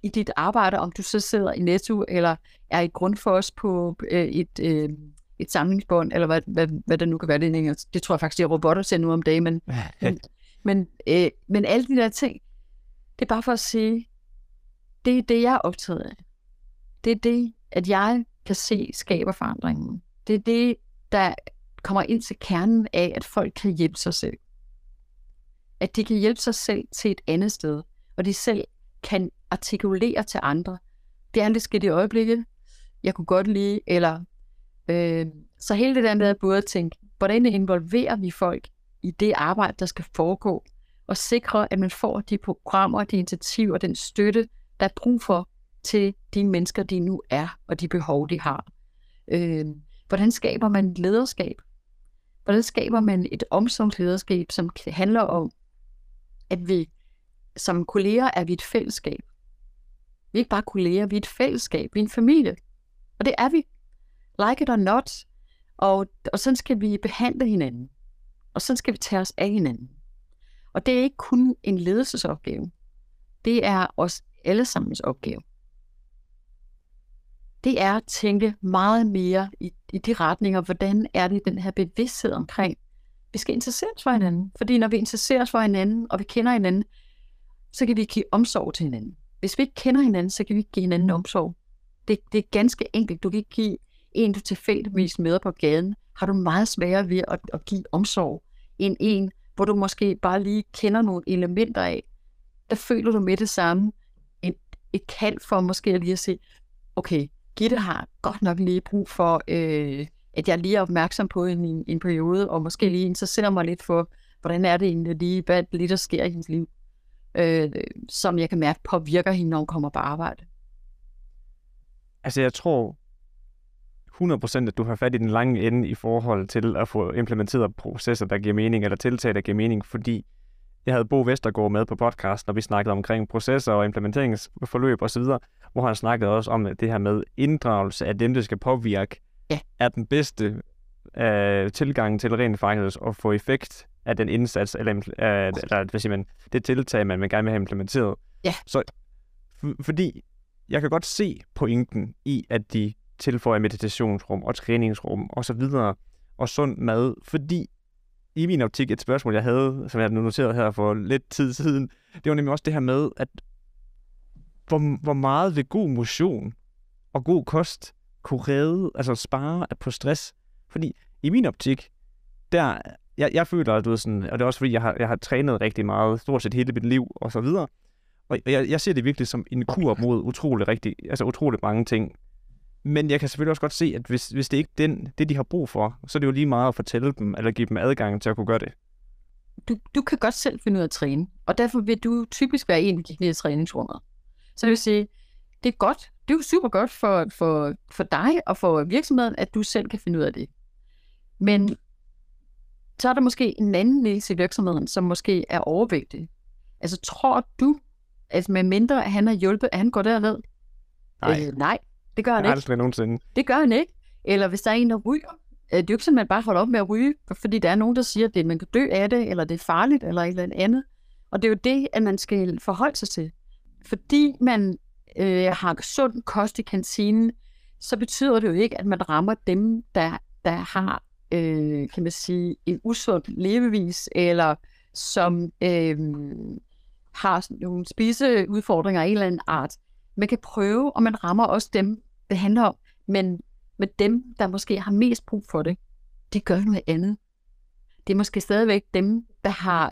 i dit arbejde, om du så sidder i Netto, eller er i grundfors på øh, et, øh, et samlingsbånd, eller hvad, hvad, hvad det nu kan være. Det, det tror jeg faktisk, det er robotter til nu om dagen, men, men, men, øh, men alle de der ting, det er bare for at sige, det er det, jeg er optaget af. Det er det, at jeg kan se skaber forandringen. Det er det, der kommer ind til kernen af, at folk kan hjælpe sig selv. At de kan hjælpe sig selv til et andet sted, og de selv kan artikulere til andre. Det er lidt skidt i øjeblikket. Jeg kunne godt lide, eller øh, så hele det der med at både tænke, hvordan involverer vi folk i det arbejde, der skal foregå, og sikre, at man får de programmer, de initiativer, den støtte, der er brug for til de mennesker, de nu er, og de behov, de har. Øh, hvordan skaber man lederskab? Hvordan skaber man et omsorgslederskab, som handler om, at vi som kolleger er vi et fællesskab. Vi er ikke bare kolleger, vi er et fællesskab, vi er en familie. Og det er vi. Like it or not. Og, og sådan skal vi behandle hinanden. Og sådan skal vi tage os af hinanden. Og det er ikke kun en ledelsesopgave. Det er os allesammens opgave det er at tænke meget mere i, i de retninger, hvordan er det den her bevidsthed omkring, vi skal interessere os for hinanden. Fordi når vi interesserer os for hinanden, og vi kender hinanden, så kan vi give omsorg til hinanden. Hvis vi ikke kender hinanden, så kan vi ikke give hinanden omsorg. Det, det er ganske enkelt. Du kan ikke give en, du tilfældigvis møder på gaden, har du meget sværere ved at, at give omsorg, end en, hvor du måske bare lige kender nogle elementer af. Der føler du med det samme et, et kald for måske lige at se, okay, Gitte har godt nok lige brug for, øh, at jeg lige er opmærksom på en, en, en periode, og måske lige interesserer mig lidt for, hvordan er det egentlig lige, hvad lige der sker i hendes liv, øh, som jeg kan mærke påvirker hende, når hun kommer på arbejde. Altså jeg tror 100% at du har fat i den lange ende i forhold til at få implementeret processer, der giver mening, eller tiltag, der giver mening, fordi jeg havde Bo Vestergaard med på podcast, når vi snakkede omkring processer og implementeringsforløb osv., hvor han snakkede også om det her med inddragelse af dem, der skal påvirke, ja. er den bedste uh, tilgang til rent faktisk at få effekt af den indsats, eller, uh, eller hvad siger man, det tiltag, man, man gerne vil have implementeret. Ja. Så fordi jeg kan godt se pointen i, at de tilføjer meditationsrum og træningsrum og så videre, og sund mad, fordi i min optik et spørgsmål, jeg havde, som jeg nu noteret her for lidt tid siden, det var nemlig også det her med, at hvor, hvor meget vil god motion og god kost kunne redde, altså spare på stress. Fordi i min optik, der, jeg, jeg føler, at du ved sådan, og det er også fordi, jeg har, jeg har trænet rigtig meget, stort set hele mit liv og så videre. Og jeg, jeg ser det virkelig som en kur mod utrolig, rigtig, altså utrolig mange ting. Men jeg kan selvfølgelig også godt se, at hvis, hvis det ikke er den, det, de har brug for, så er det jo lige meget at fortælle dem, eller give dem adgang til at kunne gøre det. Du, du kan godt selv finde ud af at træne, og derfor vil du typisk være en, der gik ned i træningsrummet. Så det vil sige, det er godt, det er jo super godt for, for, for dig og for virksomheden, at du selv kan finde ud af det. Men så er der måske en anden ledelse i virksomheden, som måske er overvægtig. Altså tror du, at med mindre at han har hjulpet, at han går derned? Nej. Øh, nej, det gør han ikke. aldrig nogensinde. Det gør han ikke. Eller hvis der er en, der ryger. øh, Det er jo ikke sådan, at man bare holder op med at ryge, fordi der er nogen, der siger, at det, man kan dø af det, eller det er farligt, eller et eller andet. Og det er jo det, at man skal forholde sig til. Fordi man øh, har sund kost i kantinen, så betyder det jo ikke, at man rammer dem, der, der har, øh, kan man sige, en usund levevis, eller som øh, har nogle spiseudfordringer af en eller anden art. Man kan prøve, og man rammer også dem, det handler om, men med dem, der måske har mest brug for det, de gør noget andet. Det er måske stadigvæk dem, der har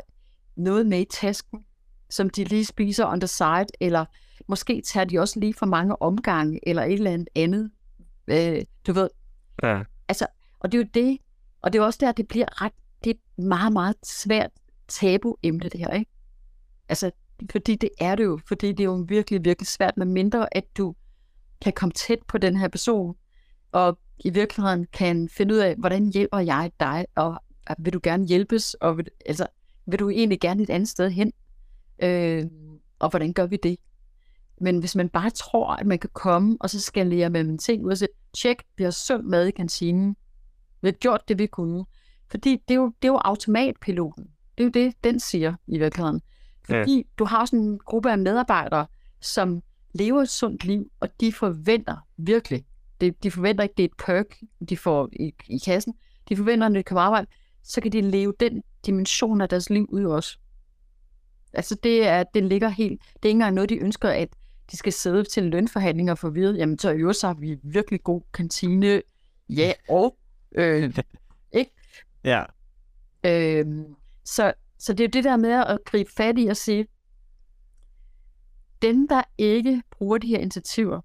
noget med i tasken, som de lige spiser on the side, eller måske tager de også lige for mange omgange, eller et eller andet andet. Øh, du ved, Ja. og det er jo det, og det er også der, det bliver ret, det er et meget, meget svært tabu-emne, det her, ikke? Altså, fordi det er det jo, fordi det er jo virkelig, virkelig svært, med mindre at du kan komme tæt på den her person, og i virkeligheden kan finde ud af, hvordan hjælper jeg dig, og vil du gerne hjælpes, og vil, altså, vil du egentlig gerne et andet sted hen, øh, og hvordan gør vi det? Men hvis man bare tror, at man kan komme, og så skalere med en ting ud og sige, tjek, vi har sund mad i kantinen. Vi har gjort det, vi kunne. Fordi det er jo, det er jo automatpiloten. Det er jo det, den siger i virkeligheden. Ja. Fordi du har sådan en gruppe af medarbejdere, som lever et sundt liv, og de forventer virkelig, det, de forventer ikke, det er et perk, de får i, i kassen. De forventer, når de kommer arbejde, så kan de leve den dimension af deres liv ud også. Altså det er, det ligger helt, det er ikke engang noget, de ønsker, at de skal sidde til en lønforhandling og få at vide, jamen så i øvrigt så har vi virkelig god kantine, ja, og, øh, Ja. øh, så, så det er jo det der med at gribe fat i og sige, dem, der ikke bruger de her initiativer,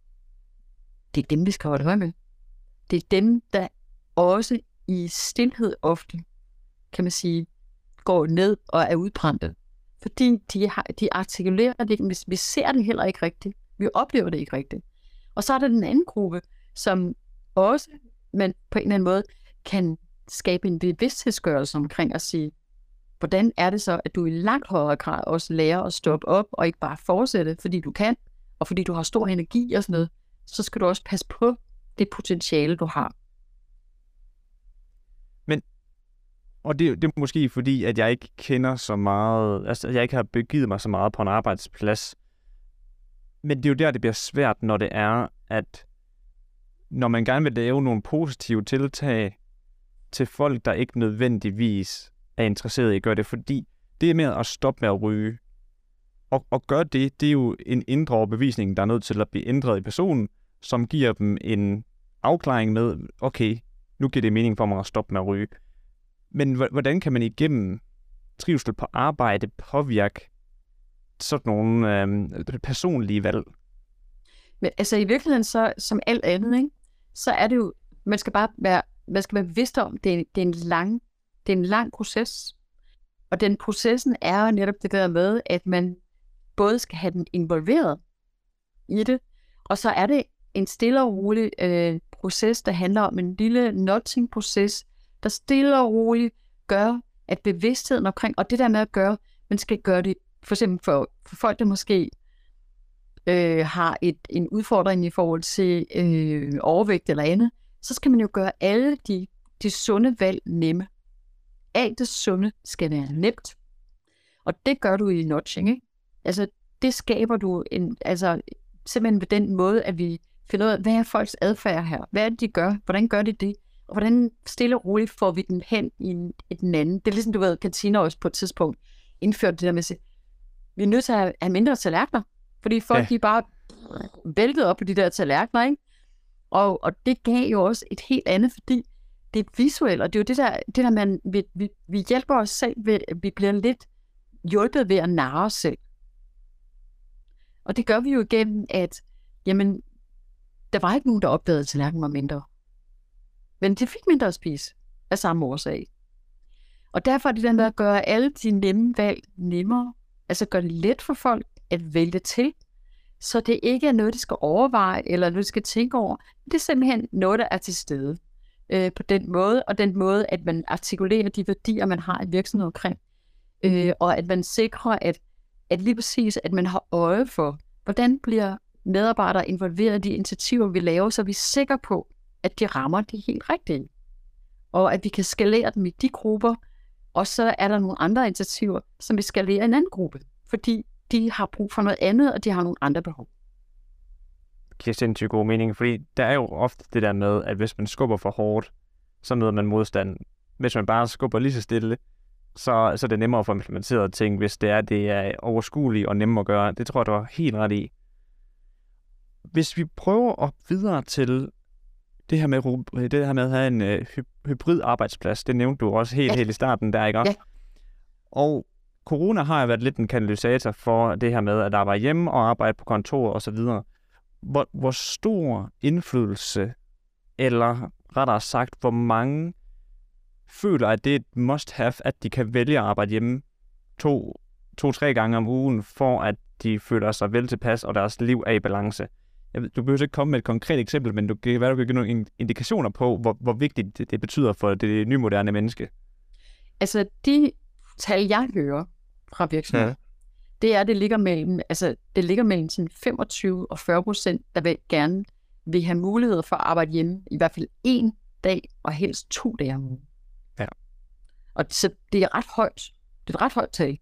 det er dem, vi skal holde øje med. Det er dem, der også i stillhed ofte, kan man sige, går ned og er udbrændte. Fordi de, har, de artikulerer det ikke, vi, vi ser det heller ikke rigtigt. Vi oplever det ikke rigtigt. Og så er der den anden gruppe, som også man på en eller anden måde kan skabe en bevidsthedsgørelse omkring at sige, hvordan er det så, at du i langt højere grad også lærer at stoppe op og ikke bare fortsætte, fordi du kan, og fordi du har stor energi og sådan noget, så skal du også passe på det potentiale, du har. Men, Og det, det er måske fordi, at jeg ikke kender så meget, altså jeg ikke har begivet mig så meget på en arbejdsplads. Men det er jo der, det bliver svært, når det er, at når man gerne vil lave nogle positive tiltag til folk, der ikke nødvendigvis er interesseret i at gøre det, fordi det med at stoppe med at ryge, og, og gøre det, det er jo en indre overbevisning, der er nødt til at blive ændret i personen, som giver dem en afklaring med, okay, nu giver det mening for mig at stoppe med at ryge. Men hvordan kan man igennem trivsel på arbejde påvirke sådan nogle øh, personlige valg? Men altså i virkeligheden, så som alt andet, ikke, så er det jo, man skal bare være, man skal være bevidst om, det er, det er en lang, det er en lang proces. Og den processen er jo netop det der med, at man både skal have den involveret i det, og så er det en stille og rolig øh, proces, der handler om en lille nudging-proces, der stille og roligt gør, at bevidstheden omkring, og det der med at gøre, man skal gøre det, for eksempel for, for folk, der måske øh, har et, en udfordring i forhold til øh, overvægt eller andet, så skal man jo gøre alle de, de sunde valg nemme. Alt det sunde skal være nemt. Og det gør du i nudging, ikke? Altså, det skaber du en, altså, simpelthen ved den måde, at vi finder ud af, hvad er folks adfærd her? Hvad er det, de gør? Hvordan gør de det? Og hvordan stille og roligt får vi den hen i en, i den anden? Det er ligesom, du ved, kantiner også på et tidspunkt indførte det der med at sige, vi er nødt til at have mindre tallerkener, fordi folk Ja. de bare væltet op på de der tallerkener, ikke? Og, og det gav jo også et helt andet, fordi det er visuelt, og det er jo det der, det der man, vi, vi, vi hjælper os selv ved, vi bliver lidt hjulpet ved at narre os selv. Og det gør vi jo igennem, at jamen, der var ikke nogen, der opdagede, at tallerkenen var mindre. Men det fik mindre at spise af samme årsag. Og derfor er det den med at gøre alle de nemme valg nemmere. Altså gøre det let for folk at vælge til, så det ikke er noget, de skal overveje, eller noget, de skal tænke over. Det er simpelthen noget, der er til stede øh, på den måde, og den måde, at man artikulerer de værdier, man har i virksomheden omkring, øh, og at man sikrer, at, at lige præcis, at man har øje for, hvordan bliver medarbejdere involveret i de initiativer, vi laver, så vi er sikre på, at de rammer det helt rigtige. Og at vi kan skalere dem i de grupper, og så er der nogle andre initiativer, som vi skalerer i en anden gruppe, fordi de har brug for noget andet, og de har nogle andre behov. Giver sindssygt god mening, fordi der er jo ofte det der med, at hvis man skubber for hårdt, så møder man modstand. Hvis man bare skubber lige så stille, så, så er det nemmere at få implementeret ting, hvis det er, det er overskueligt og nemmere at gøre. Det tror jeg, du har helt ret i. Hvis vi prøver at videre til det her med, det her med at have en øh, hybrid arbejdsplads, det nævnte du også helt, ja. helt i starten der, ikke? Ja. Og corona har jo været lidt en katalysator for det her med at arbejde hjemme og arbejde på kontor og så videre. Hvor, hvor stor indflydelse, eller rettere sagt, hvor mange føler, at det er et must-have, at de kan vælge at arbejde hjemme to, to-tre gange om ugen, for at de føler sig vel tilpas, og deres liv er i balance. Jeg ved, du behøver ikke komme med et konkret eksempel, men du kan være, du kan give nogle indikationer på, hvor, hvor vigtigt det, det betyder for det nymoderne menneske. Altså, de tal, jeg hører fra virksomheden, ja. Det er, det ligger mellem, altså, det ligger mellem sådan 25 og 40 procent, der vil gerne vil have mulighed for at arbejde hjemme i hvert fald en dag, og helst to dage om ugen. Ja. Og så det er ret højt. Det er et ret højt tal.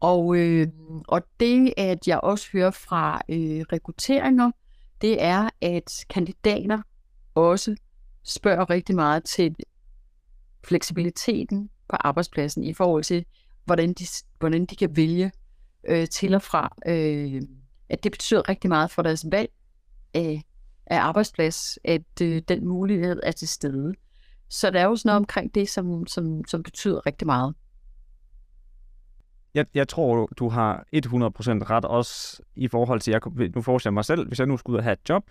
Og, øh, og det, at jeg også hører fra øh, rekrutteringer, det er, at kandidater også spørger rigtig meget til fleksibiliteten på arbejdspladsen i forhold til, hvordan de, hvordan de kan vælge øh, til og fra. Øh, at det betyder rigtig meget for deres valg af, af arbejdsplads, at øh, den mulighed er til stede. Så der er jo sådan noget omkring det, som, som, som betyder rigtig meget jeg, jeg tror, du har 100% ret også i forhold til, jeg, nu forestiller mig selv, hvis jeg nu skulle ud og have et job,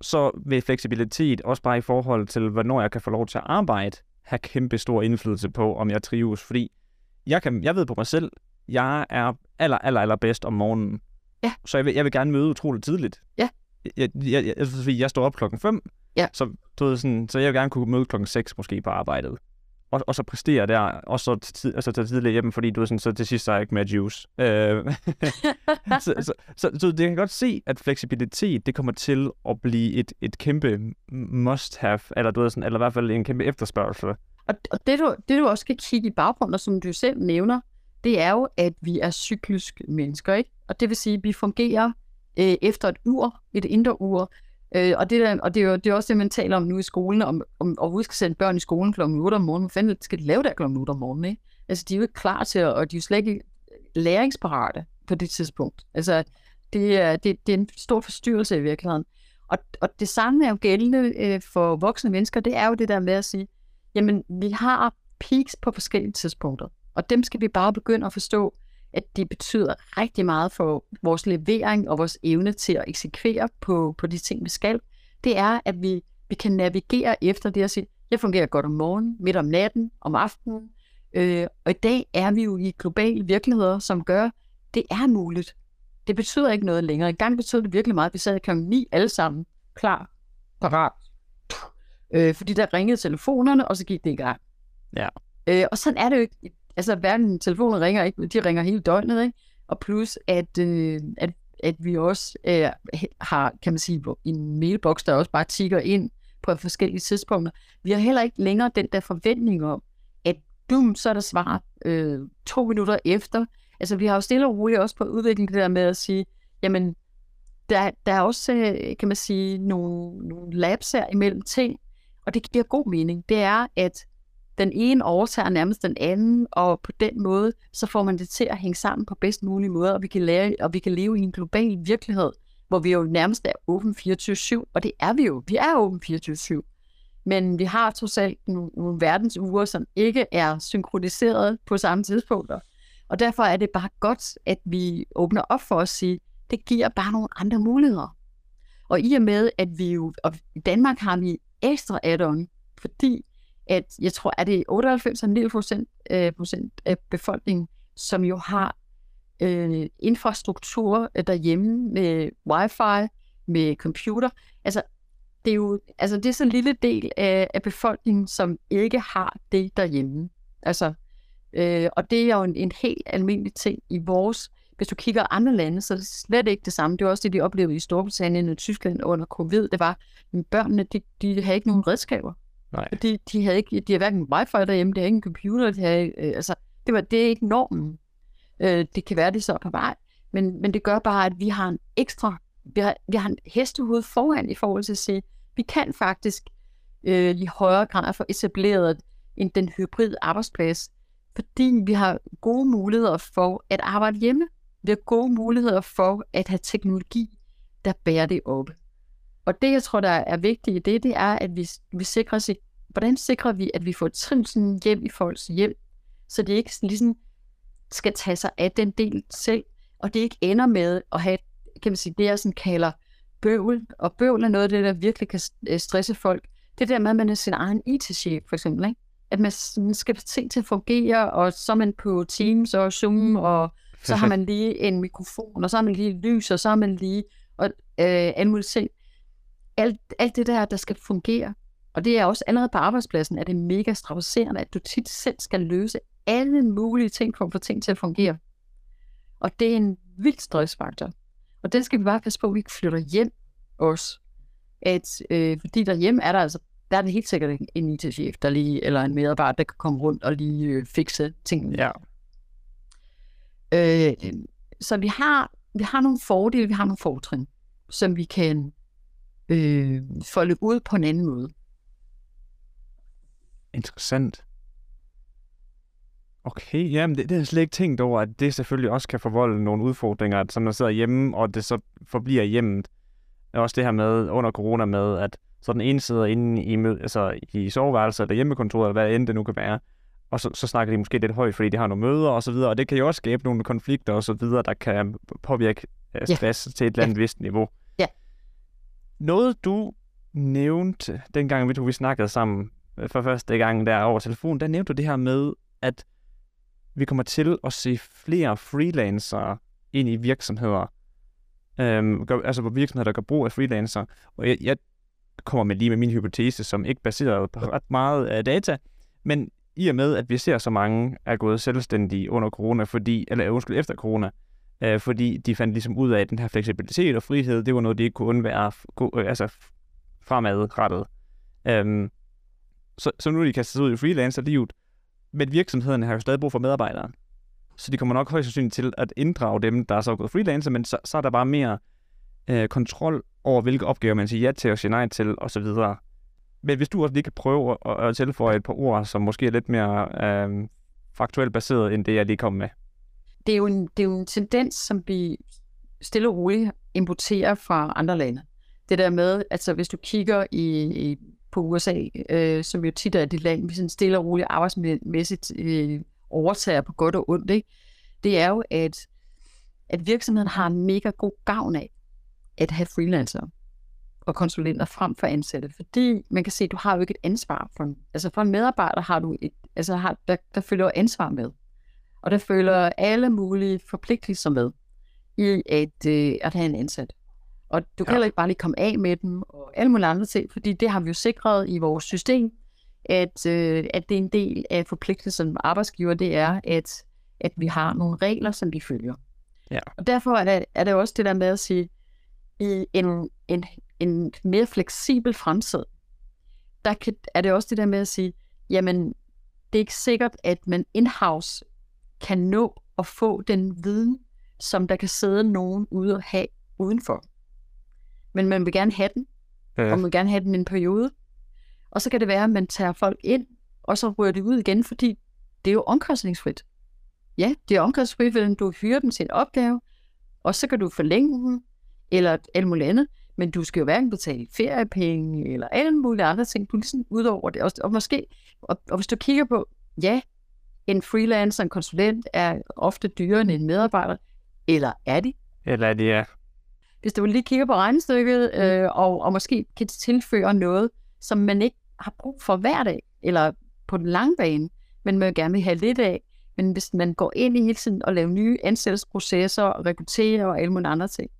så vil fleksibilitet også bare i forhold til, hvornår jeg kan få lov til at arbejde, have kæmpe stor indflydelse på, om jeg trives. Fordi jeg, kan, jeg ved på mig selv, jeg er aller, aller, aller bedst om morgenen. Ja. Så jeg vil, jeg vil gerne møde utroligt tidligt. Ja. Jeg, jeg, jeg, jeg, jeg står op klokken 5, ja. så, du ved, sådan, så jeg vil gerne kunne møde klokken 6 måske på arbejdet og, og så præstere der, og så, til, altså, tage tidligere hjem, fordi du er sådan, så til sidst er jeg ikke mere juice. Øh, så, så, så, så, det kan godt se, at fleksibilitet, det kommer til at blive et, et kæmpe must-have, eller, du ved, sådan, eller i hvert fald en kæmpe efterspørgsel. Og, og det, du, det, du også skal kigge i baggrunden, som du selv nævner, det er jo, at vi er cykliske mennesker, ikke? Og det vil sige, at vi fungerer øh, efter et ur, et indre ur, Øh, og det, der, og det, er jo, det er også det, man taler om nu i skolen, om, om overhovedet skal sende børn i skolen kl. 8 om morgenen. Hvad fanden skal de lave der kl. 8 om morgenen? Ikke? Altså, de er jo ikke klar til, og de er jo slet ikke læringsparate på det tidspunkt. Altså, det er, det, det er en stor forstyrrelse i virkeligheden. Og, og det samme er jo gældende øh, for voksne mennesker, det er jo det der med at sige, jamen, vi har peaks på forskellige tidspunkter, og dem skal vi bare begynde at forstå, at det betyder rigtig meget for vores levering og vores evne til at eksekvere på, på de ting, vi skal, det er, at vi, vi kan navigere efter det at sige, jeg fungerer godt om morgenen, midt om natten, om aftenen, øh, og i dag er vi jo i globale virkeligheder, som gør, det er muligt. Det betyder ikke noget længere. I gang betød det virkelig meget. Vi sad kl. 9 alle sammen, klar, parat. Øh, fordi der ringede telefonerne, og så gik det i gang. Ja. Øh, og sådan er det jo ikke altså hverken telefonen ringer ikke, de ringer hele døgnet, ikke? Og plus, at, øh, at, at vi også øh, har, kan man sige, en mailbox, der også bare tigger ind på forskellige tidspunkter. Vi har heller ikke længere den der forventning om, at dum, så er der svar øh, to minutter efter. Altså, vi har jo stille og roligt også på udviklingen det der med at sige, jamen, der, der er også, øh, kan man sige, nogle, nogle labs her imellem ting, og det giver god mening. Det er, at den ene overtager nærmest den anden, og på den måde, så får man det til at hænge sammen på bedst mulig måde, og vi kan, lære, og vi kan leve i en global virkelighed, hvor vi jo nærmest er åben 24-7, og det er vi jo. Vi er åben 24-7. Men vi har trods alt nogle, nogle verdensuger, som ikke er synkroniseret på samme tidspunkter. Og derfor er det bare godt, at vi åbner op for at sige, det giver bare nogle andre muligheder. Og i og med, at vi jo, og i Danmark har vi ekstra add-on, fordi at jeg tror, at det er 98 9 procent, øh, procent af befolkningen, som jo har øh, infrastruktur øh, derhjemme med wifi, med computer. Altså, det er jo altså, det er så en lille del af, af befolkningen, som ikke har det derhjemme. Altså, øh, og det er jo en, en helt almindelig ting i vores hvis du kigger andre lande, så er det slet ikke det samme. Det var også det, de oplevede i Storbritannien og Tyskland under covid. Det var, at børnene, de, de havde ikke nogen redskaber. Nej. Fordi de havde ikke, de havde hverken wifi derhjemme, de havde ikke en computer, de havde, øh, altså, det, var, det er ikke normen. Øh, det kan være, det så på vej, men, men det gør bare, at vi har en ekstra, vi har, vi har en hestehoved foran i forhold til at sige, vi kan faktisk øh, i højere grad få etableret en, den hybrid arbejdsplads, fordi vi har gode muligheder for at arbejde hjemme. Vi har gode muligheder for at have teknologi, der bærer det op. Og det, jeg tror, der er vigtigt i det, det er, at vi, vi sikrer sig, hvordan sikrer vi, at vi får trivselen hjem i folks hjem, så det ikke ligesom skal tage sig af den del selv, og det ikke ender med at have, kan man sige, det jeg sådan kalder bøvl, og bøvl er noget af det, der virkelig kan øh, stresse folk. Det der med, at man er sin egen IT-chef, for eksempel, ikke? at man, skal ting til at fungere, og så er man på Teams og Zoom, og så har man lige en mikrofon, og så har man lige lys, og så har man lige og, øh, alle mulige ting. Alt, alt det der, der skal fungere. Og det er også allerede på arbejdspladsen, at det er mega strapasserende, at du tit selv skal løse alle mulige ting for at få ting til at fungere. Og det er en vild stressfaktor. Og den skal vi bare passe på, at vi ikke flytter hjem også. At, øh, fordi derhjemme er der altså, der er det helt sikkert en IT-chef, der lige, eller en medarbejder, der kan komme rundt og lige øh, fikse tingene. Ja. Øh, så vi har, vi har nogle fordele, vi har nogle fortrin, som vi kan øh, folde ud på en anden måde. Interessant. Okay, jamen det, det har jeg slet ikke tænkt over, at det selvfølgelig også kan forvolde nogle udfordringer, at som man sidder hjemme, og det så forbliver hjemmet. Også det her med under corona med, at så den ene sidder inde i, altså i soveværelset eller hjemmekontoret, eller hvad end det nu kan være, og så, så snakker de måske lidt højt, fordi de har nogle møder og så videre, og det kan jo også skabe nogle konflikter og så videre, der kan påvirke stress ja. til et eller andet ja. vist niveau. Noget du nævnte, dengang vi, vi snakkede sammen øh, for første gang der over telefon, der nævnte du det her med, at vi kommer til at se flere freelancere ind i virksomheder. Øhm, gør, altså på virksomheder, der gør brug af freelancer. Og jeg, jeg kommer med lige med min hypotese, som ikke baseret på ret meget af data, men i og med, at vi ser så mange er gået selvstændige under corona, fordi, eller undskyld, efter corona, øh, fordi de fandt ligesom ud af, at den her fleksibilitet og frihed, det var noget, de ikke kunne undvære, gå, øh, altså fremadrettet. Øhm, så, så nu er de kastet sig ud i freelancer-livet, men virksomhederne har jo stadig brug for medarbejdere. Så de kommer nok højst sandsynligt til at inddrage dem, der er så gået freelancer, men så, så er der bare mere øh, kontrol over, hvilke opgaver man siger ja til og siger nej til osv. Men hvis du også lige kan prøve at, at tilføje et par ord, som måske er lidt mere øh, faktuelt baseret, end det, jeg lige kom med. Det er, jo en, det er jo en tendens, som vi stille og roligt importerer fra andre lande. Det der med, altså hvis du kigger i, i på USA, øh, som jo tit er det land, vi sådan stille og roligt arbejdsmæssigt øh, overtager på godt og ondt, ikke? det er jo, at, at virksomheden har en mega god gavn af at have freelancer og konsulenter frem for ansatte, fordi man kan se, at du har jo ikke et ansvar for en, altså for en medarbejder har du et, altså har, der, der følger ansvar med, og der følger alle mulige forpligtelser med i at, øh, at have en ansat. Og du kan ja. heller ikke bare lige komme af med dem og alle mulige andre ting, fordi det har vi jo sikret i vores system, at, øh, at det er en del af forpligtelsen som arbejdsgiver, det er, at, at vi har nogle regler, som vi følger. Ja. Og derfor er det, er det også det der med at sige, i en, en, en mere fleksibel fremtid, der kan, er det også det der med at sige, jamen, det er ikke sikkert, at man in-house kan nå at få den viden, som der kan sidde nogen ude og have udenfor. Men man vil gerne have den, ja. og man vil gerne have den en periode. Og så kan det være, at man tager folk ind, og så rører det ud igen, fordi det er jo omkostningsfrit. Ja, det er omkostningsfrit, fordi du hyrer dem til en opgave, og så kan du forlænge den, eller alt muligt andet, men du skal jo hverken betale feriepenge eller alle mulige andre ting, du er ligesom ud over det. Og, og måske, og, og hvis du kigger på, ja, en freelancer, en konsulent er ofte dyrere end en medarbejder, eller er de? Eller er det, ja. Hvis du lige kigger på regnestykket, øh, og, og måske kan tilføre noget, som man ikke har brug for hver dag, eller på den lange bane, men man gerne vil have lidt af. Men hvis man går ind i hele tiden og laver nye ansættelsesprocesser, og rekrutterer og alle mulige andre ting,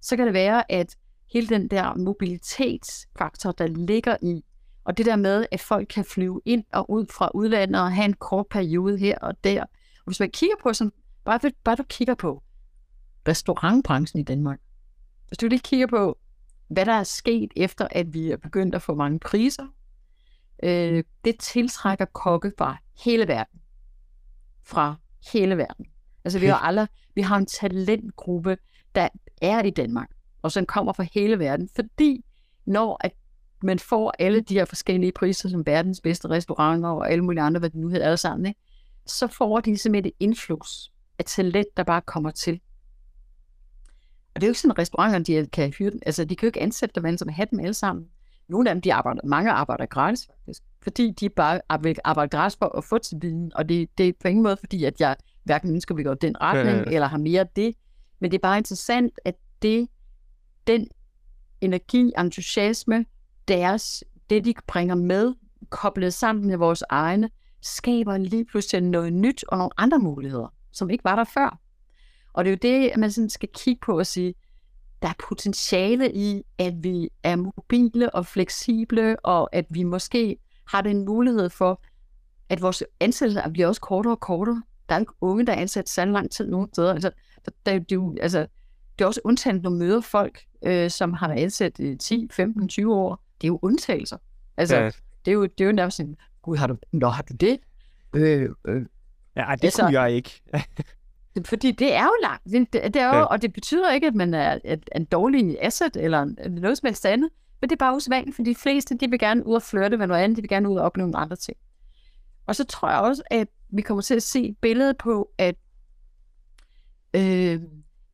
så kan det være, at hele den der mobilitetsfaktor, der ligger i, og det der med, at folk kan flyve ind og ud fra udlandet og have en kort periode her og der. Og hvis man kigger på, sådan, bare, bare du kigger på restaurantbranchen i Danmark, hvis du lige kigger på, hvad der er sket efter, at vi er begyndt at få mange priser, øh, det tiltrækker kokke fra hele verden. Fra hele verden. Altså vi har alle, vi har en talentgruppe, der er i Danmark, og som kommer fra hele verden, fordi når at man får alle de her forskellige priser som verdens bedste restauranter og alle mulige andre, hvad det nu hedder alle sammen, ikke? så får de simpelthen et influx af talent, der bare kommer til. Og det er jo ikke sådan, at restauranterne de kan hyre dem. Altså, de kan jo ikke ansætte dem alle sammen, have dem alle sammen. Nogle af dem, de arbejder, mange arbejder gratis faktisk, fordi de bare arbejder gratis for at få til viden, og det, det er på ingen måde, fordi at jeg hverken ønsker, at vi går den retning, ja. eller har mere af det, men det er bare interessant, at det, den energi, entusiasme, deres, det de bringer med, koblet sammen med vores egne, skaber lige pludselig noget nyt og nogle andre muligheder, som ikke var der før. Og det er jo det, man sådan skal kigge på og sige, der er potentiale i, at vi er mobile og fleksible, og at vi måske har den mulighed for, at vores ansættelser bliver også kortere og kortere. Der er ikke unge, der er ansat særlig lang tid nogen steder. Altså, der, det, er altså, det er også undtaget, når møder folk, øh, som har været ansat i 10, 15, 20 år. Det er jo undtagelser. Altså, ja. det, er jo, det er jo nærmest sådan, gud, har du, nå, har du det? Øh, øh. Ja, det altså, kunne jeg ikke. Fordi det er jo langt. Det, det er jo, ja. Og det betyder ikke, at man er et, en dårlig asset eller noget som helst andet. Men det er bare usædvanligt, for de fleste de vil gerne ud og flirte med noget andet. De vil gerne ud og opleve nogle andre ting. Og så tror jeg også, at vi kommer til at se billedet på, at, øh,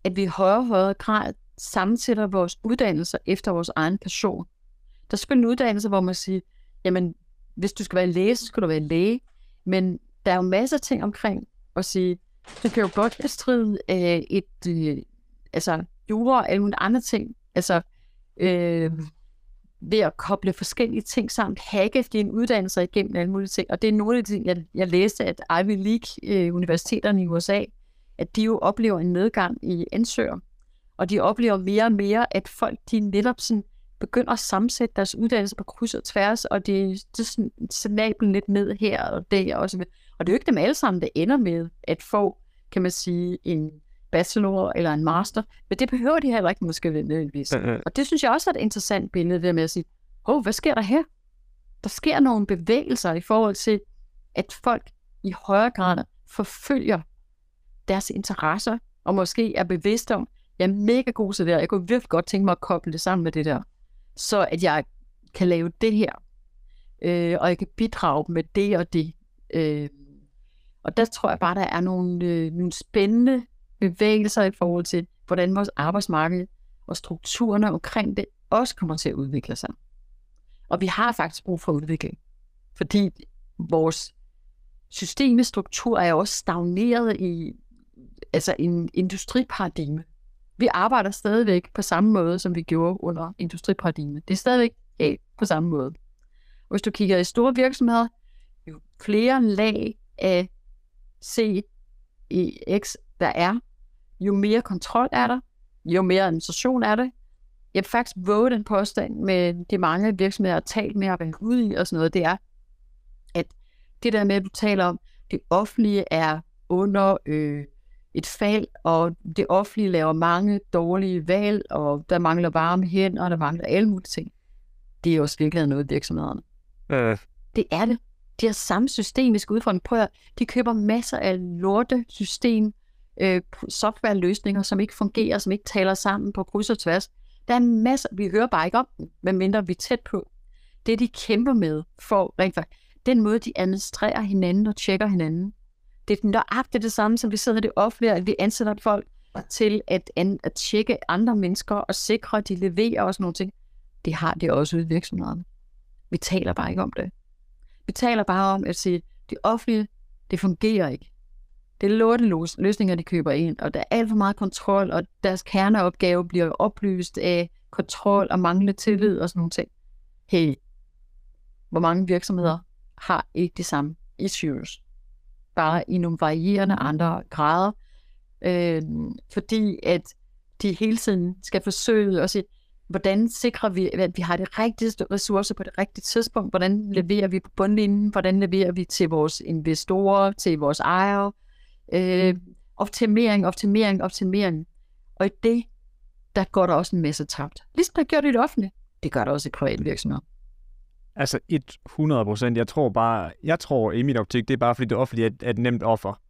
at vi i højere og højere grad sammensætter vores uddannelser efter vores egen passion. Der er selvfølgelig en uddannelse, hvor man siger, jamen, hvis du skal være læge, så skal du være læge. Men der er jo masser af ting omkring at sige, du kan jo godt bestride øh, et, øh, altså jura og alle mulige andre ting, altså øh, ved at koble forskellige ting sammen, hacke dine uddannelser igennem alle mulige ting. Og det er nogle af de ting, jeg, jeg læste, at Ivy League-universiteterne øh, i USA, at de jo oplever en nedgang i ansøger, og de oplever mere og mere, at folk de netop sådan begynder at sammensætte deres uddannelser på kryds og tværs, og det, det er sådan snablen lidt ned her og der og så videre. Og det er jo ikke dem alle sammen, der ender med at få, kan man sige, en bachelor eller en master, men det behøver de heller ikke måske nødvendigvis. Og det synes jeg også er et interessant billede, det med at sige, åh, oh, hvad sker der her? Der sker nogle bevægelser i forhold til, at folk i højere grad forfølger deres interesser, og måske er bevidste om, jeg er mega god til det her, jeg kunne virkelig godt tænke mig at koble det sammen med det der, så at jeg kan lave det her, øh, og jeg kan bidrage med det og det. Øh, og der tror jeg bare, der er nogle, øh, nogle spændende bevægelser i forhold til, hvordan vores arbejdsmarked og strukturerne omkring det også kommer til at udvikle sig. Og vi har faktisk brug for udvikling, fordi vores systemstruktur er også stagneret i altså en industriparadigme. Vi arbejder stadigvæk på samme måde, som vi gjorde under industriparadigmet. Det er stadigvæk ja, på samme måde. Hvis du kigger i store virksomheder, jo flere lag af CEX der er, jo mere kontrol er der, jo mere administration er det. Jeg vil faktisk våge den påstand med de mange virksomheder, jeg har talt med og været ude i og sådan noget, det er, at det der med, at du taler om, det offentlige er under øh, et fald, og det offentlige laver mange dårlige valg, og der mangler varme hænder, og der mangler alle mulige ting. Det er også virkelig noget i virksomhederne. Øh. Det er det de har samme systemiske udfordringer. Prøv at, de køber masser af lorte system, øh, softwareløsninger, som ikke fungerer, som ikke taler sammen på kryds og tværs. Der er masser, vi hører bare ikke om dem, medmindre vi er tæt på. Det, de kæmper med for rent faktisk, den måde, de administrerer hinanden og tjekker hinanden. Det er nøjagtigt det samme, som vi sidder i det offentlige, at vi ansætter folk til at, an, at tjekke andre mennesker og sikre, at de leverer og sådan nogle ting. Det har de også ude i virksomhederne. Vi taler bare ikke om det. Vi taler bare om at sige, det offentlige, det fungerer ikke. Det er lorte løsninger, de køber ind, og der er alt for meget kontrol, og deres kerneopgave bliver oplyst af kontrol og manglende tillid og sådan nogle ting. Hey, hvor mange virksomheder har ikke de samme issues? Bare i nogle varierende andre grader. Øh, fordi at de hele tiden skal forsøge at sige, hvordan sikrer vi, at vi har det rigtige ressourcer på det rigtige tidspunkt? Hvordan leverer vi på bundlinjen? Hvordan leverer vi til vores investorer, til vores ejere? Øh, optimering, optimering, optimering. Og i det, der går der også en masse tabt. Ligesom der gør det i det offentlige. Det gør der også i private virksomheder. Altså 100 procent. Jeg tror bare, jeg tror i min optik, det er bare fordi det offentlige er, et nemt offer.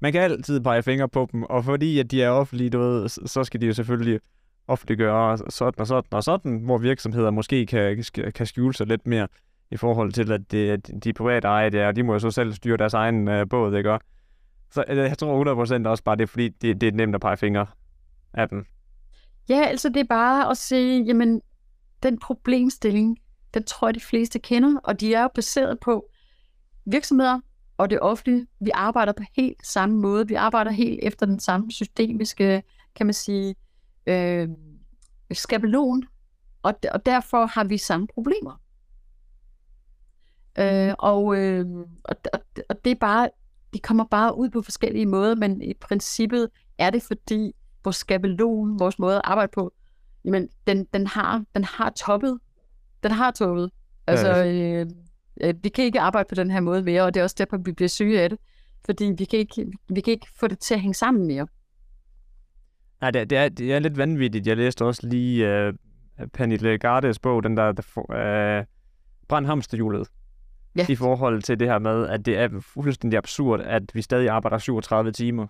Man kan altid pege fingre på dem, og fordi at de er offentlige, du ved, så skal de jo selvfølgelig offentliggøre sådan og sådan og sådan, hvor virksomheder måske kan, kan skjule sig lidt mere i forhold til, at det, de private ejer det og de må jo så selv styre deres egen øh, båd, ikke? Så øh, jeg tror 100% også bare, det er fordi, det, det er nemt at pege fingre af dem. Ja, altså det er bare at sige, jamen, den problemstilling, den tror jeg, de fleste kender, og de er jo baseret på virksomheder og det offentlige. Vi arbejder på helt samme måde. Vi arbejder helt efter den samme systemiske, kan man sige, øh, skabelon, og, og derfor har vi samme problemer. Øh, og, øh, og, og, og det er bare, de kommer bare ud på forskellige måder, men i princippet er det fordi vores skabelon, vores måde at arbejde på, jamen, den, den, har, den har toppet. Den har toppet. Altså, ja. øh, øh, vi kan ikke arbejde på den her måde mere, og det er også derfor, vi bliver syge af det. Fordi vi kan ikke, vi kan ikke få det til at hænge sammen mere. Nej, det, det, er, det er lidt vanvittigt. Jeg læste også lige uh, Pernille Gardes bog, den der, der uh, Brænd hamsterhjulet. Ja. I forhold til det her med, at det er fuldstændig absurd, at vi stadig arbejder 37 timer.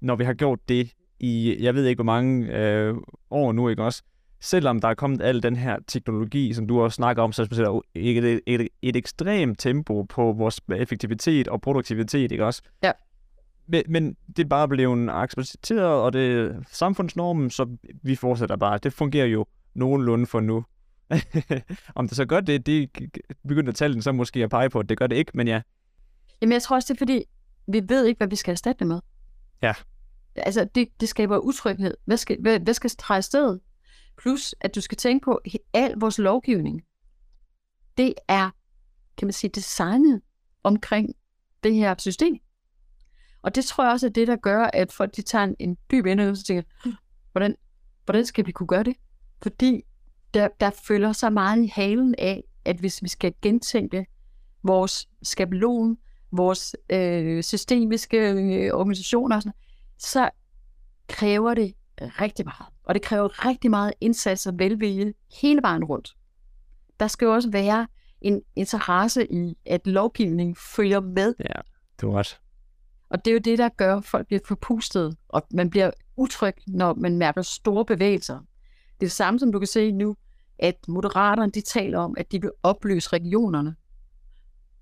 Når vi har gjort det i, jeg ved ikke hvor mange øh, år nu, ikke også? Selvom der er kommet al den her teknologi, som du også snakker om, så er det et, et, et, et ekstremt tempo på vores effektivitet og produktivitet, ikke også? Ja. Men, men det er bare blevet accepteret, og det er samfundsnormen, så vi fortsætter bare. Det fungerer jo nogenlunde for nu. Om det så gør det, det begynder tallene så måske at pege på, at det gør det ikke, men ja. Jamen jeg tror også, det er fordi, vi ved ikke, hvad vi skal erstatte det med. Ja. Altså, det, det skaber utryghed. Hvad skal, hvad, hvad skal træde sted? Plus, at du skal tænke på, at al vores lovgivning, det er, kan man sige, designet omkring det her system. Og det tror jeg også er det, der gør, at folk de tager en, en dyb indøvelse og tænker, hm, hvordan, hvordan skal vi kunne gøre det? Fordi der, der følger så meget i halen af, at hvis vi skal gentænke vores skabelon, vores øh, systemiske øh, organisationer, sådan, så kræver det rigtig meget. Og det kræver rigtig meget indsats og velvilje hele vejen rundt. Der skal jo også være en interesse i, at lovgivningen følger med. Ja, du har ret. Og det er jo det, der gør, at folk bliver forpustet, og man bliver utryg, når man mærker store bevægelser. Det er det samme, som du kan se nu, at moderaterne, de taler om, at de vil opløse regionerne.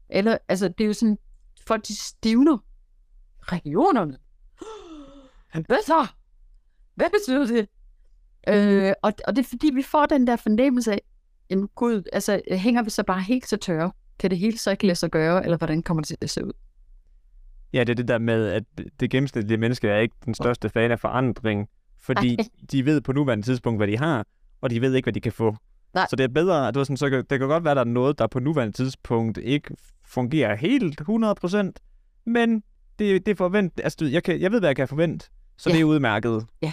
Eller, altså, det er jo sådan, folk de stivner. Regionerne? Hvad så? Hvad betyder det? Øh, og, og det er fordi, vi får den der fornemmelse af, jamen gud, altså hænger vi så bare helt så tørre? Kan det hele så ikke lade sig gøre, eller hvordan kommer det til at se ud? Ja, det er det der med, at det gennemsnitlige menneske er ikke den største fan af forandring, fordi Ej. de ved på nuværende tidspunkt, hvad de har, og de ved ikke, hvad de kan få. Nej. Så det er bedre, at du sådan, så kan, det kan godt være, at der er noget, der på nuværende tidspunkt ikke fungerer helt 100%, men det, det er forvent, altså, jeg, kan, jeg ved, hvad jeg kan forvente, så ja. det er udmærket. Ja,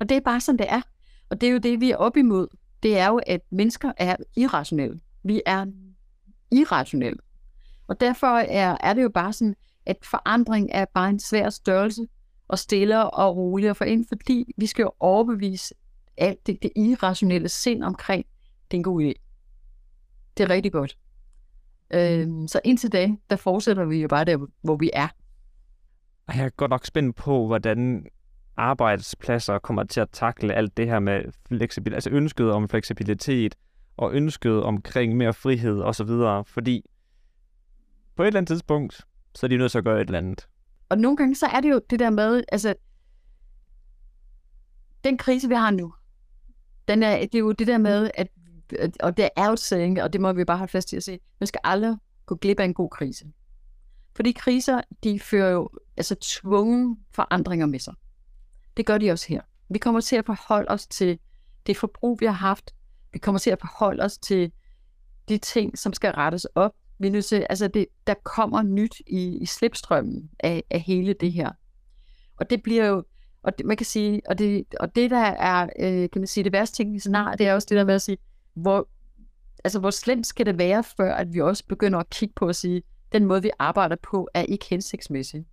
og det er bare sådan, det er. Og det er jo det, vi er op imod. Det er jo, at mennesker er irrationelle. Vi er irrationelle. Og derfor er, er det jo bare sådan, at forandring er bare en svær størrelse, og stille og roligt at få ind, fordi vi skal jo overbevise alt det, det irrationelle sind omkring, det er en god idé. Det er rigtig godt. Øhm, så indtil da, der fortsætter vi jo bare der, hvor vi er. Jeg er godt nok spændt på, hvordan arbejdspladser kommer til at takle alt det her med fleksibilitet, altså ønsket om fleksibilitet og ønsket omkring mere frihed osv., fordi på et eller andet tidspunkt, så er de nødt til at gøre et eller andet. Og nogle gange, så er det jo det der med, altså, den krise, vi har nu, den er, det er jo det der med, at, og det er jo et saying, og det må vi bare holde fast i at se, man skal aldrig gå glip af en god krise. Fordi kriser, de fører jo altså tvungen forandringer med sig. Det gør de også her. Vi kommer til at forholde os til det forbrug, vi har haft. Vi kommer til at forholde os til de ting, som skal rettes op. Vi er nødt til, altså det, der kommer nyt i, i slipstrømmen af, af hele det her. Og det bliver jo, og det, man kan sige, og det, og det der er, øh, kan man sige, det værste ting i scenariet, det er også det der med at sige, hvor, altså hvor slemt skal det være, før at vi også begynder at kigge på at sige, den måde, vi arbejder på, er ikke hensigtsmæssig.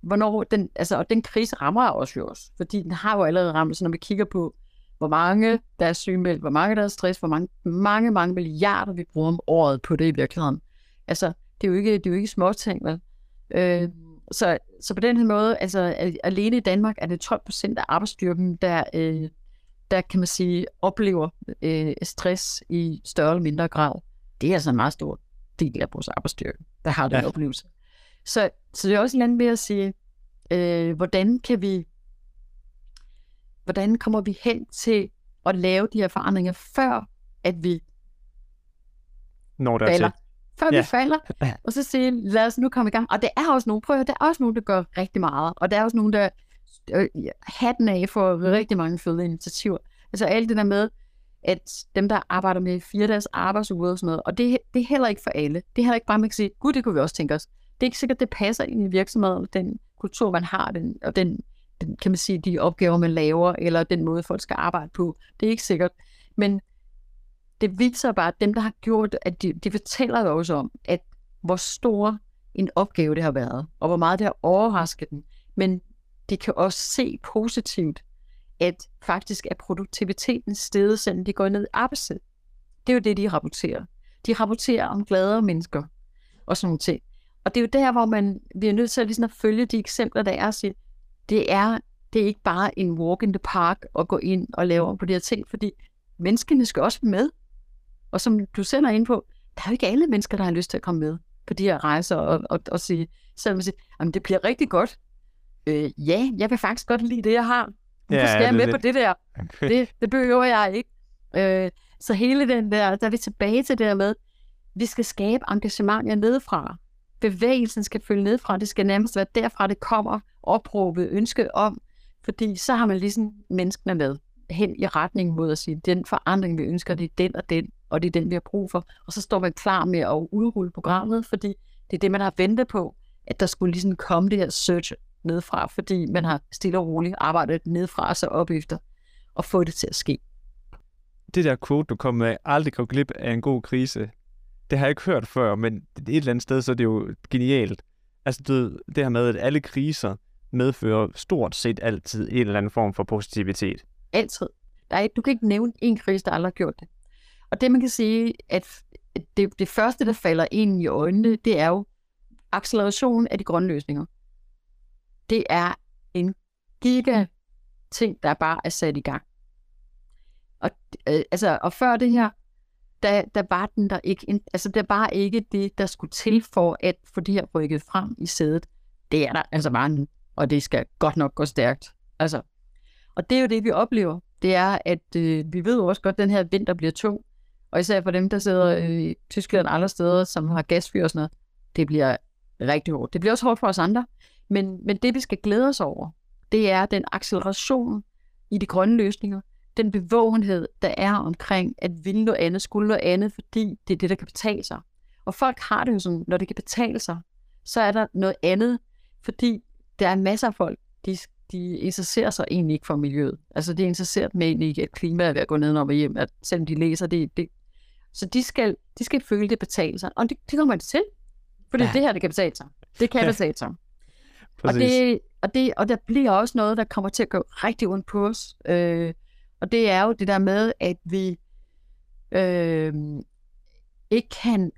Hvornår den, altså, og den krise rammer også jo også, fordi den har jo allerede ramt, så når vi kigger på, hvor mange der er sygemeldt, hvor mange der er stress, hvor mange, mange, mange milliarder vi bruger om året på det i virkeligheden. Altså, det er jo ikke, det er jo ikke små ting, vel? Øh, så, så på den her måde, altså alene i Danmark er det 12 procent af arbejdsstyrken, der, øh, der kan man sige, oplever øh, stress i større eller mindre grad. Det er altså en meget stor del af vores arbejdsstyrke, der har den ja. oplevelse. Så, så det er også en anden med at sige, øh, hvordan kan vi, hvordan kommer vi hen til at lave de her forandringer, før at vi Når der falder. Til. Før ja. vi falder, og så sige, lad os nu komme i gang. Og det er også nogen, prøv at der er også nogen, der gør rigtig meget, og der er også nogen, der øh, hatten af for rigtig mange fede initiativer. Altså alt det der med, at dem, der arbejder med fire dages arbejdsuge og sådan noget, og det, det er heller ikke for alle. Det er heller ikke bare, man kan sige, gud, det kunne vi også tænke os. Det er ikke sikkert, det passer ind i virksomheden, den kultur, man har, den, og den, den, kan man sige, de opgaver, man laver, eller den måde, folk skal arbejde på. Det er ikke sikkert. Men det viser bare, at dem, der har gjort, at de, de fortæller jo også om, at hvor stor en opgave det har været, og hvor meget det har overrasket dem. Men de kan også se positivt at faktisk er produktiviteten steget, selvom de går ned i arbejdstid. Det er jo det, de rapporterer. De rapporterer om gladere mennesker og sådan nogle ting. Og det er jo der, hvor man bliver nødt til at, ligesom at følge de eksempler, der er, og sige, det er, det er ikke bare en walk in the park at gå ind og lave om på de her ting, fordi menneskene skal også med. Og som du selv er inde på, der er jo ikke alle mennesker, der har lyst til at komme med på de her rejser og, og, og sige, selvom man siger, jamen det bliver rigtig godt. Øh, ja, jeg vil faktisk godt lide det, jeg har. Hvorfor ja, skal jeg med det. på det der? Det, det behøver jeg ikke. Øh, så hele den der, der er vi tilbage til det der med, vi skal skabe engagement nedefra. Bevægelsen skal følge nedefra. Det skal nærmest være derfra, det kommer opråbet ønske om. Fordi så har man ligesom menneskene med hen i retning mod at sige, den forandring, vi ønsker, det er den og den, og det er den, vi har brug for. Og så står man klar med at udrulle programmet, fordi det er det, man har ventet på, at der skulle ligesom komme det her search nedfra, fordi man har stille og roligt arbejdet nedfra og så op efter og få det til at ske. Det der quote, du kom med, aldrig gå glip af en god krise, det har jeg ikke hørt før, men et eller andet sted, så er det jo genialt. Altså det, det her med, at alle kriser medfører stort set altid en eller anden form for positivitet. Altid. Der er, du kan ikke nævne en krise, der aldrig har gjort det. Og det man kan sige, at det, det første, der falder ind i øjnene, det er jo accelerationen af de grønne løsninger det er en giga ting, der bare er sat i gang. Og, øh, altså, og før det her, der, der var den der ikke, altså der var ikke det, der skulle til for at få det her rykket frem i sædet. Det er der altså bare nu, og det skal godt nok gå stærkt. Altså, og det er jo det, vi oplever. Det er, at øh, vi ved jo også godt, at den her vinter bliver tung. Og især for dem, der sidder øh, i Tyskland og andre steder, som har gasfyr og sådan noget, det bliver rigtig hårdt. Det bliver også hårdt for os andre, men, men det, vi skal glæde os over, det er den acceleration i de grønne løsninger, den bevågenhed, der er omkring at ville noget andet, skulle noget andet, fordi det er det, der kan betale sig. Og folk har det jo sådan, når det kan betale sig, så er der noget andet, fordi der er masser af folk, de, de interesserer sig egentlig ikke for miljøet. Altså de er interesseret med egentlig, at klima er ved at gå ned og hjem, at selvom de læser det, det så de skal, de skal føle, det betale sig. Og det, det kommer det til. Fordi ja. det her, det kan betale sig. Det kan betale sig. Og, det, og, det, og der bliver også noget, der kommer til at gå rigtig ondt på os. Øh, og det er jo det der med, at vi øh, ikke kan,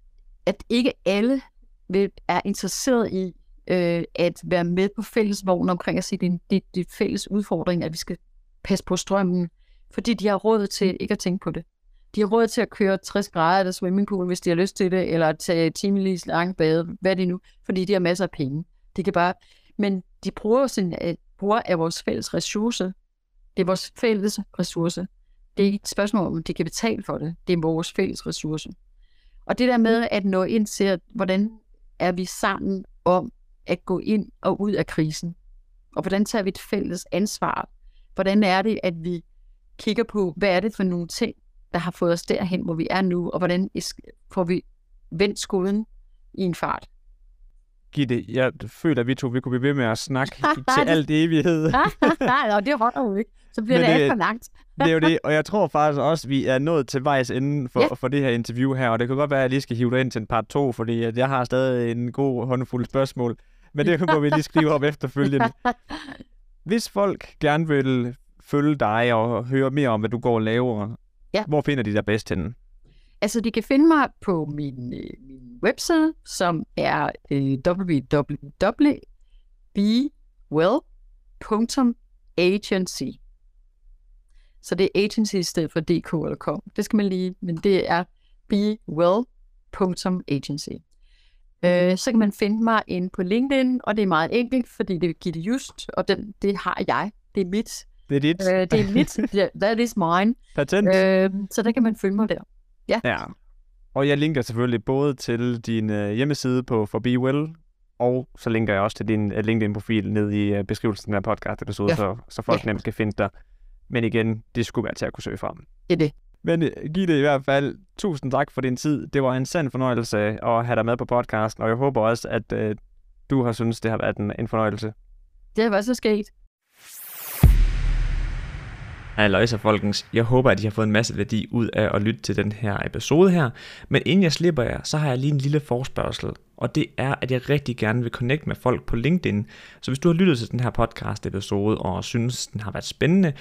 at ikke alle vil, er interesseret i øh, at være med på fællesvognen omkring at sige, det er det, det fælles udfordring, at vi skal passe på strømmen, fordi de har råd til ikke at tænke på det. De har råd til at køre 60 grader af swimmingpool, hvis de har lyst til det, eller tage timelis lang bade, hvad det nu, fordi de har masser af penge. De kan bare, men de bruger, sin, uh, bruger af vores fælles ressource Det er vores fælles ressource. Det er ikke et spørgsmål om, de kan betale for det. Det er vores fælles ressource. Og det der med at nå ind til, hvordan er vi sammen om at gå ind og ud af krisen? Og hvordan tager vi et fælles ansvar? Hvordan er det, at vi kigger på, hvad er det for nogle ting, der har fået os derhen, hvor vi er nu, og hvordan får vi vendt skuden i en fart? Gitte, jeg føler, at vi to vi kunne blive ved med at snakke til alt evighed. Nej, det holder jo ikke. Så bliver Men det, det alt for langt. det er jo det, og jeg tror faktisk også, at vi er nået til vejs ende for, ja. for det her interview her, og det kan godt være, at jeg lige skal hive dig ind til en part 2, fordi jeg har stadig en god håndfuld spørgsmål, men det må vi lige skrive op efterfølgende. Hvis folk gerne vil følge dig og høre mere om, hvad du går og laver, ja. hvor finder de dig bedst henne? Altså, de kan finde mig på min, øh, min webside, som er øh, www.bewell.agency. Så det er agency i stedet for dk eller com. Det skal man lige, men det er bewell.agency. Øh, så kan man finde mig ind på LinkedIn, og det er meget enkelt, fordi det er Gitte Just, og den, det har jeg. Det er mit. Det er dit. Øh, det er mit. That is mine. Patent. Øh, så der kan man følge mig der. Ja. ja. Og jeg linker selvfølgelig både til din uh, hjemmeside på For Be Well, og så linker jeg også til din uh, LinkedIn-profil ned i uh, beskrivelsen af podcast-episode, ja. så, så folk ja. nemt kan finde dig. Men igen, det skulle være til at kunne søge frem. Det er det. Men giv det i hvert fald tusind tak for din tid. Det var en sand fornøjelse at have dig med på podcasten, og jeg håber også, at uh, du har synes det har været en, en fornøjelse. Det har været så sket. Hej folkens, jeg håber at I har fået en masse værdi ud af at lytte til den her episode her, men inden jeg slipper jer, så har jeg lige en lille forspørgsel, og det er, at jeg rigtig gerne vil connecte med folk på LinkedIn, så hvis du har lyttet til den her podcast episode og synes den har været spændende,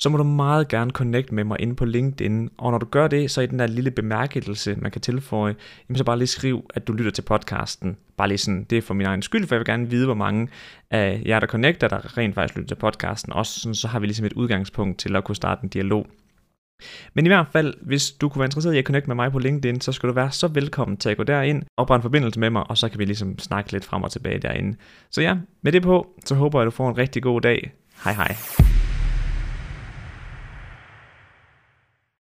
så må du meget gerne connect med mig inde på LinkedIn. Og når du gør det, så i den der lille bemærkelse, man kan tilføje, jamen så bare lige skriv, at du lytter til podcasten. Bare lige sådan, det er for min egen skyld, for jeg vil gerne vide, hvor mange af jer, der connecter, der rent faktisk lytter til podcasten. Også sådan, så har vi ligesom et udgangspunkt til at kunne starte en dialog. Men i hvert fald, hvis du kunne være interesseret i at connecte med mig på LinkedIn, så skal du være så velkommen til at gå derind, oprette en forbindelse med mig, og så kan vi ligesom snakke lidt frem og tilbage derinde. Så ja, med det på, så håber jeg, at du får en rigtig god dag. Hej hej.